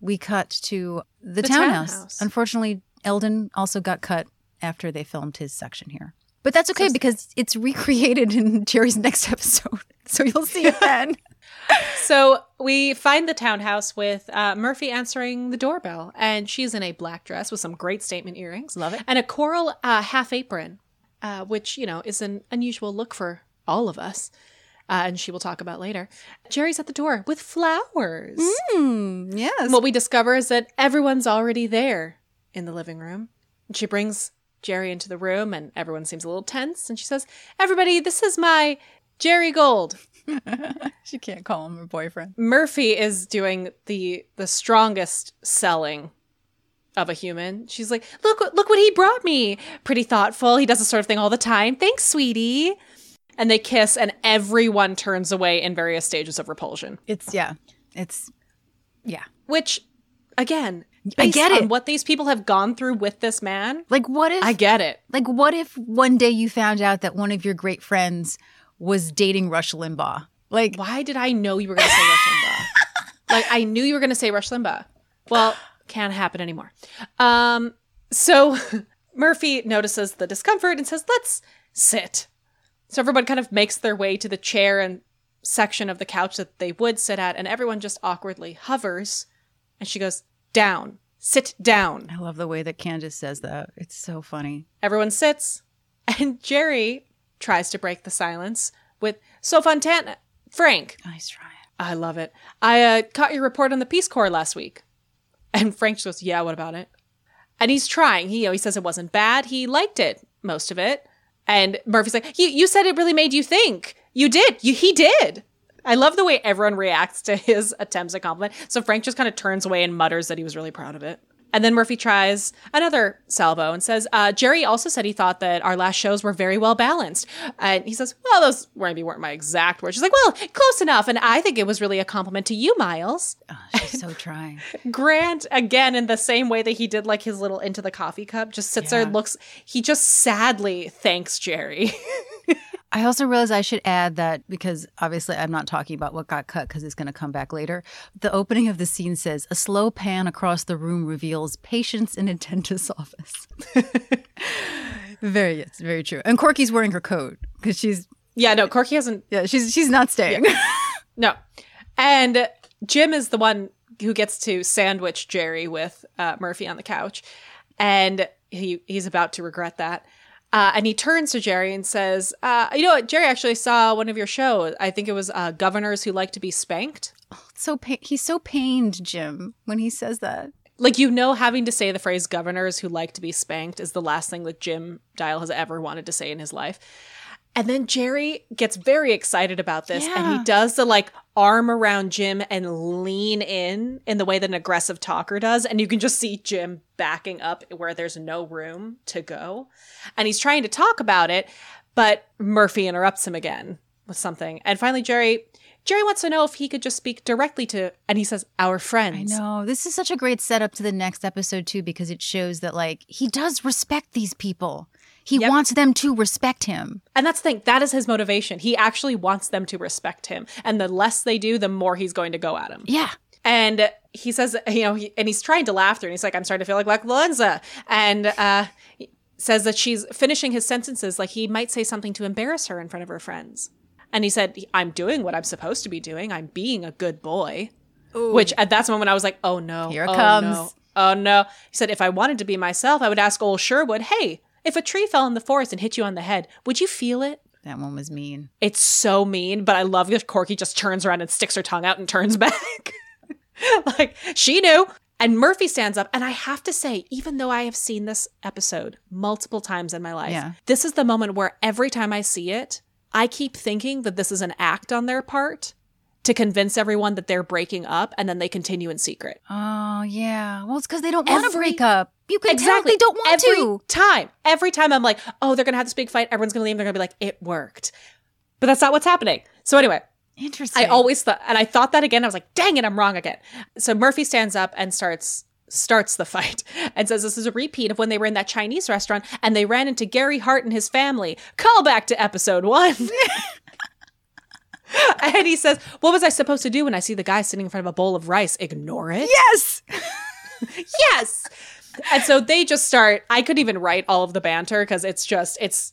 We cut to the, townhouse. townhouse. Unfortunately, Eldon also got cut after they filmed his section here. But that's okay because it's recreated in Jerry's next episode. So you'll see it then. So we find the townhouse with uh, Murphy answering the doorbell, and she's in a black dress with some great statement earrings. Love it. And a coral uh, half apron, uh, which, you know, is an unusual look for all of us. Uh, and she will talk about later. Jerry's at the door with flowers. Hmm, yes. What we discover is that everyone's already there in the living room. She brings Jerry into the room, and everyone seems a little tense. And she says, Everybody, this is my Jerry Gold. she can't call him her boyfriend. Murphy is doing the the strongest selling of a human. She's like, "Look, what- look what he brought me. Pretty thoughtful. He does this sort of thing all the time. Thanks, sweetie." And they kiss, and everyone turns away in various stages of repulsion. It's yeah. It's yeah. Which, again, I get it. what these people have gone through with this man, Like what if I get it. Like, what if one day you found out that one of your great friends was dating Rush Limbaugh? Like, Why did I know you were going to say Rush Limbaugh? like I knew you were going to say Rush Limbaugh. Well, can't happen anymore. Um, so Murphy notices the discomfort and says, "Let's sit." So everyone kind of makes their way to the chair and section of the couch that they would sit at, and everyone just awkwardly hovers. And she goes, "Down, sit down." I love the way that Candice says that. It's so funny. Everyone sits, and Jerry tries to break the silence with, "So Fontana, Frank." Nice try. I love it. I uh, caught your report on the Peace Corps last week. And Frank just goes, Yeah, what about it? And he's trying. He, you know, he says it wasn't bad. He liked it, most of it. And Murphy's like, You, you said it really made you think. You did. You, he did. I love the way everyone reacts to his attempts at compliment. So Frank just kind of turns away and mutters that he was really proud of it. And then Murphy tries another salvo and says, uh, Jerry also said he thought that our last shows were very well balanced. And he says, Well, those maybe weren't my exact words. She's like, Well, close enough. And I think it was really a compliment to you, Miles. Oh, she's so trying. Grant, again, in the same way that he did like his little into the coffee cup, just sits there and looks, he just sadly thanks Jerry. I also realize I should add that because obviously I'm not talking about what got cut because it's going to come back later. The opening of the scene says a slow pan across the room reveals patients in a dentist's office. very, it's very true. And Corky's wearing her coat because she's yeah, no, Corky hasn't yeah she's she's not staying. No. And Jim is the one who gets to sandwich Jerry with uh, Murphy on the couch. And he he's about to regret that. Uh, and he turns to Jerry and says, uh, "You know what? Jerry actually saw one of your shows. I think it was uh, Governors Who Like to Be Spanked. so pa- he's so pained, Jim, when he says that. Like you know, having to say the phrase "Governors Who Like to Be Spanked" is the last thing that Jim Dial has ever wanted to say in his life. And then Jerry gets very excited about this, and he does the like arm around Jim and lean in in the way that an aggressive talker does, and you can just see Jim backing up where there's no room to go, and he's trying to talk about it, but Murphy interrupts him again with something, and finally Jerry. Jerry wants to know if he could just speak directly to, and he says, "Our friends. I know. This is such a great setup to the next episode too because it shows that like he does respect these people. He Yep. wants them to respect him. And that's the thing. That is his motivation. He actually wants them to respect him. And the less they do, the more he's going to go at him. Yeah. And he says, you know, he, and he's trying to laugh through, and he's like, I'm starting to feel like Black Valenza. And uh, says that she's finishing his sentences like he might say something to embarrass her in front of her friends. And he said, I'm doing what I'm supposed to be doing. I'm being a good boy. Which at that moment I was like, oh no. Here it oh, comes. No, oh no. He said, if I wanted to be myself, I would ask old Sherwood, hey, if a tree fell in the forest and hit you on the head, would you feel it? That one was mean. It's so mean, but I love that Corky just turns around and sticks her tongue out and turns back. like, she knew. And Murphy stands up. And I have to say, even though I have seen this episode multiple times in my life, Yeah. this is the moment where every time I see it, I keep thinking that this is an act on their part to convince everyone that they're breaking up and then they continue in secret. Oh yeah. Well, it's because they don't want to break up. You can tell they don't want every to. time. Every time I'm like, oh, they're gonna have this big fight. Everyone's gonna leave. They're gonna be like, it worked. But that's not what's happening. So anyway, Interesting. I always thought, and I thought that again. I was like, dang it, I'm wrong again. So Murphy stands up and starts starts the fight and says this is a repeat of when they were in that Chinese restaurant and they ran into Gary Hart and his family. Call back to episode one. and he says, What was I supposed to do when I see the guy sitting in front of a bowl of rice? Ignore it? yes. yes. And so they just start. I could even write all of the banter because it's just it's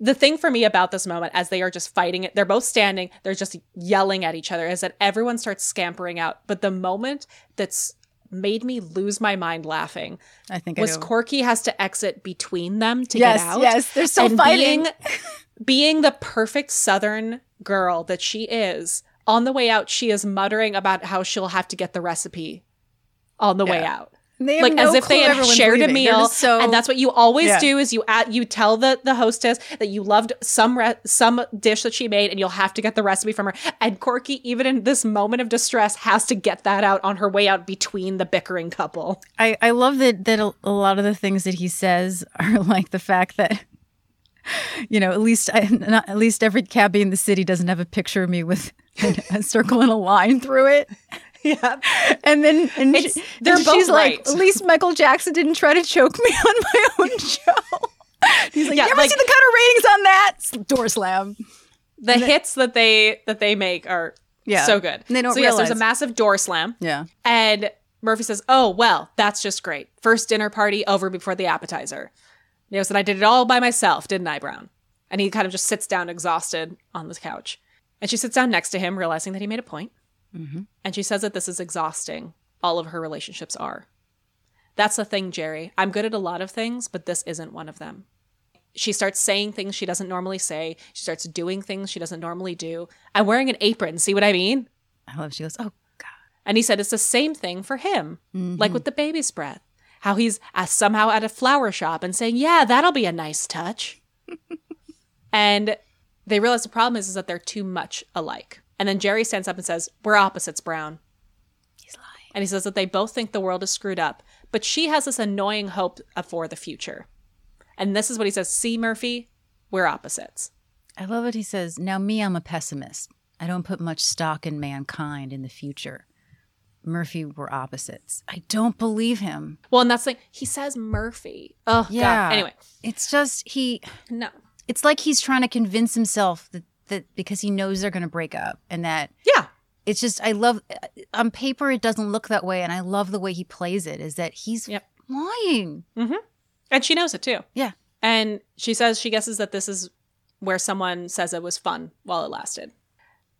the thing for me about this moment as they are just fighting it. They're both standing. They're just yelling at each other. Is that everyone starts scampering out. But the moment that's made me lose my mind laughing I think was know. Corky has to exit between them to Yes, get out. yes, they're still fighting. Being, being the perfect Southern girl that she is, on the way out, she is muttering about how she'll have to get the recipe on the way out like no as if they had shared a leaving. They're meal so and that's what you always Yeah. do is you at you tell the the hostess that you loved some re- some dish that she made and you'll have to get the recipe from her and corky even in this moment of distress has to get that out on her way out between the bickering couple I, I love that that a, a lot of the things that he says are like the fact that you know at least I, not, at least every cabbie in the city doesn't have a picture of me with a circle and a line through it. yeah And then and, It's- she- they're and both she's like, at least Michael Jackson didn't try to choke me on my own show. He's like, Yeah, you ever like- see the cutter ratings on that? Door slam. the hits that they that they make are Yeah. so good And they don't so yes there's a massive door slam Yeah. And Murphy says, Oh, well, that's just great. First dinner party over before the appetizer. Neo said, I did it all by myself, didn't I, Brown? And he kind of just sits down exhausted on the couch. And she sits down next to him, realizing that he made a point. Mm-hmm. And she says that this is exhausting. All of her relationships are. That's the thing, Jerry. I'm good at a lot of things, but this isn't one of them. She starts saying things she doesn't normally say. She starts doing things she doesn't normally do. I'm wearing an apron. See what I mean? I love she goes, Oh God. And he said it's the same thing for him, like mm-hmm. with the baby's breath. How he's uh, somehow at a flower shop and saying, "Yeah, that'll be a nice touch." and they realize the problem is, is that they're too much alike. And then Jerry stands up and says, "We're opposites, Brown." He's lying. And he says that they both think the world is screwed up, but she has this annoying hope for the future. And this is what he says See, Murphy, we're opposites. I love what he says. Now, me, I'm a pessimist. I don't put much stock in mankind in the future. Murphy were opposites. I don't believe him. Well, and that's like, he says Murphy. Oh, Yeah. God. Anyway, It's just he no. it's like he's trying to convince himself that that because he knows they're going to break up and that Yeah. it's just I love uh, on paper it doesn't look that way and I love the way he plays it is that he's Yep. lying. Mm-hmm. And she knows it too. Yeah. And she says she guesses that this is where someone says it was fun while it lasted.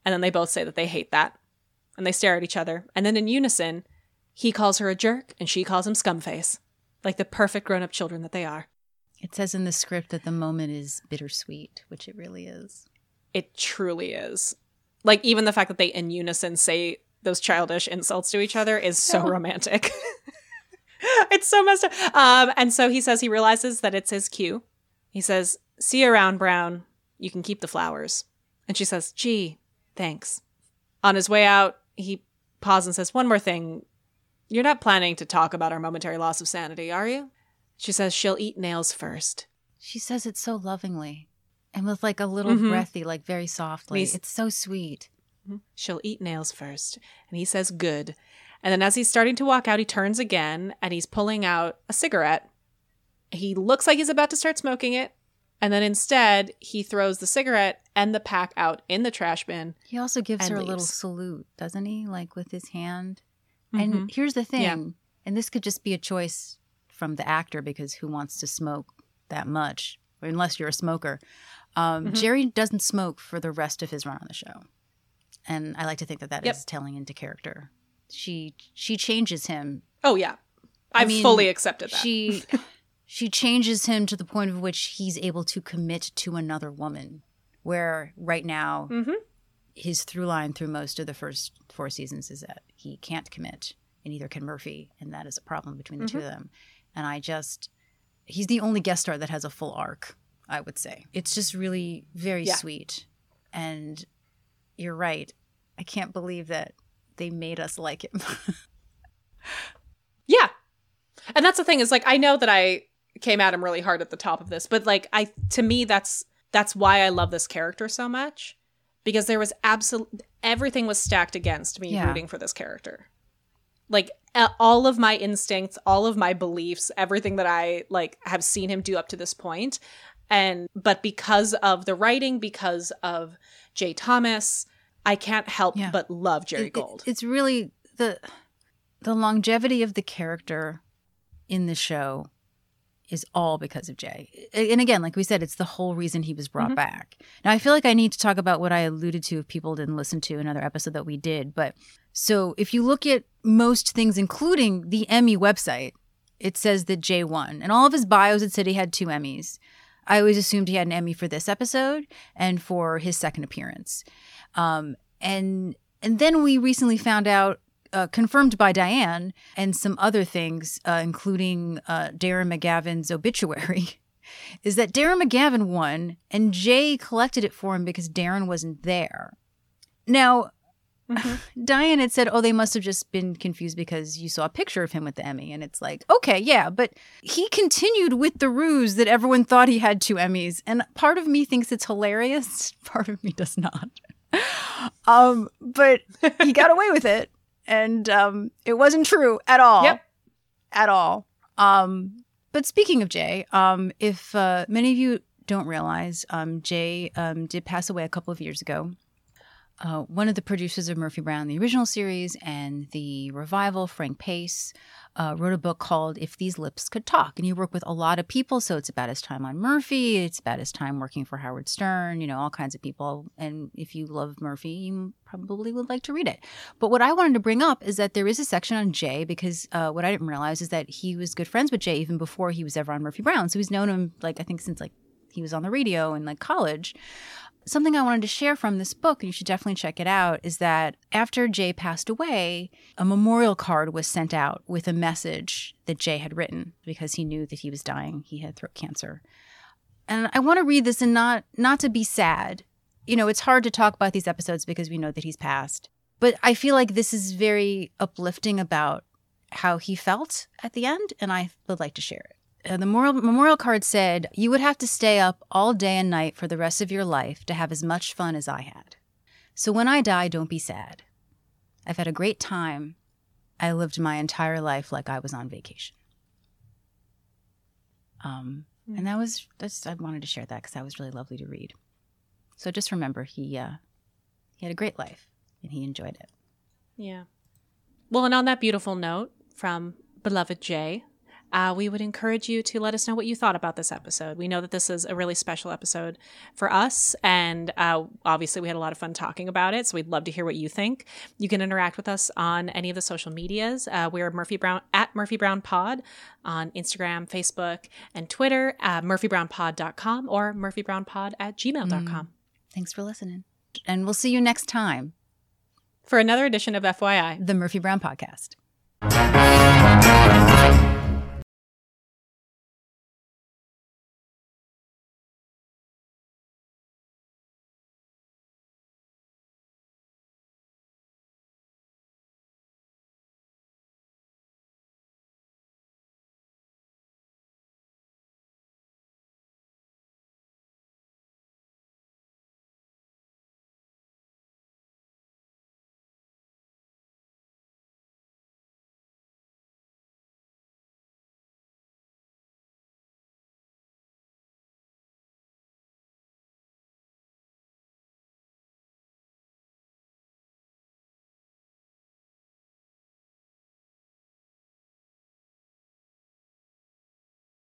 And then they both say that they hate that. And they stare at each other. And then in unison, he calls her a jerk and she calls him scumface. Like the perfect grown up children that they are. It says in the script that the moment is bittersweet, which it really is. It truly is. Like even the fact that they in unison say those childish insults to each other is so romantic. it's so messed up. Um, and so he says he realizes that it's his cue. He says, "See you around, Brown. You can keep the flowers." And she says, "Gee, thanks." On his way out, he pauses and says, "One more thing. You're not planning to talk about our momentary loss of sanity, are you?" She says she'll eat nails first. She says it so lovingly and with like a little Mhm. breathy, like very softly. He's- It's so sweet. She'll eat nails first. And he says, Good. And then as he's starting to walk out, he turns again and he's pulling out a cigarette. He looks like he's about to start smoking it. And then instead, he throws the cigarette and the pack out in the trash bin. He also gives her a little salute, doesn't he? Like with his hand. Mhm. And here's the thing, Yeah. and this could just be a choice from the actor because who wants to smoke that much, unless you're a smoker. Um, Mhm. Jerry doesn't smoke for the rest of his run on the show, and I like to think that that is Yep. telling into character. She she changes him. Oh, yeah. I I've mean, fully accepted that. She she changes him to the point of which he's able to commit to another woman. Where right now Mhm. his through line through most of the first four seasons is that he can't commit, and neither can Murphy, and that is a problem between the two of them. And I just, he's the only guest star that has a full arc, I would say. It's just really very Yeah. sweet. And you're right. I can't believe that they made us like him. Yeah. And that's the thing is like I know that I came at him really hard at the top of this, but like I to me that's that's why I love this character so much because there was absolute everything was stacked against me Yeah. rooting for this character. Like all of my instincts, all of my beliefs, everything that I like have seen him do up to this point and but because of the writing, because of Jay Thomas, I can't help Yeah. but love Jerry It- it- Gold. it's really the the longevity of the character in the show is all because of Jay. And again, like we said, it's the whole reason he was brought back. Now, I feel like I need to talk about what I alluded to if people didn't listen to another episode that we did. But so if you look at most things, including the Emmy website, it says that Jay won. And all of his bios, it said he had two Emmys. I always assumed he had an Emmy for this episode and for his second appearance. Um, and and then we recently found out, uh, confirmed by Diane and some other things, uh, including uh, Darren McGavin's obituary, is that Darren McGavin won and Jay collected it for him because Darren wasn't there. Now, Diane had said, "Oh, they must have just been confused because you saw a picture of him with the Emmy." And it's like, "Okay, yeah, but he continued with the ruse that everyone thought he had two Emmys." And part of me thinks it's hilarious, part of me does not. um, but he got away with it, and um, it wasn't true at all. Yep. At all. Um, but speaking of Jay, um, if uh, many of you don't realize, um, Jay um, did pass away a couple of years ago uh, one of the producers of Murphy Brown, the original series, and the revival, Frank Pace, uh, wrote a book called If These Lips Could Talk. And he worked with a lot of people. So it's about his time on Murphy. It's about his time working for Howard Stern, you know, all kinds of people. And if you love Murphy, you probably would like to read it. But what I wanted to bring up is that there is a section on Jay because uh, what I didn't realize is that he was good friends with Jay even before he was ever on Murphy Brown. So he's known him, like, I think since like he was on the radio in like college something I wanted to share from this book, and you should definitely check it out, is that after Jay passed away, a memorial card was sent out with a message that Jay had written because he knew that he was dying. He had throat cancer. And I want to read this and not not to be sad. You know, it's hard to talk about these episodes because we know that he's passed. but I feel like this is very uplifting about how he felt at the end, and I would like to share it. Uh, the moral, memorial card said, You would have to stay up all day and night for the rest of your life to have as much fun as I had. So when I die, don't be sad. I've had a great time. I lived my entire life like I was on vacation. Um, and that was that's I wanted to share that because that was really lovely to read. So just remember, he uh, he had a great life and he enjoyed it. Yeah. Well, and on that beautiful note from beloved Jay, uh, we would encourage you to let us know what you thought about this episode. We know that this is a really special episode for us, and uh, obviously, we had a lot of fun talking about it. So we'd love to hear what you think. You can interact with us on any of the social medias. Uh, we're Murphy Brown at Murphy Brown Pod on Instagram, Facebook, and Twitter. Uh, MurphyBrownPod.com or MurphyBrownPod at gmail.com. Thanks for listening, and we'll see you next time. For another edition of FYI, The Murphy Brown Podcast.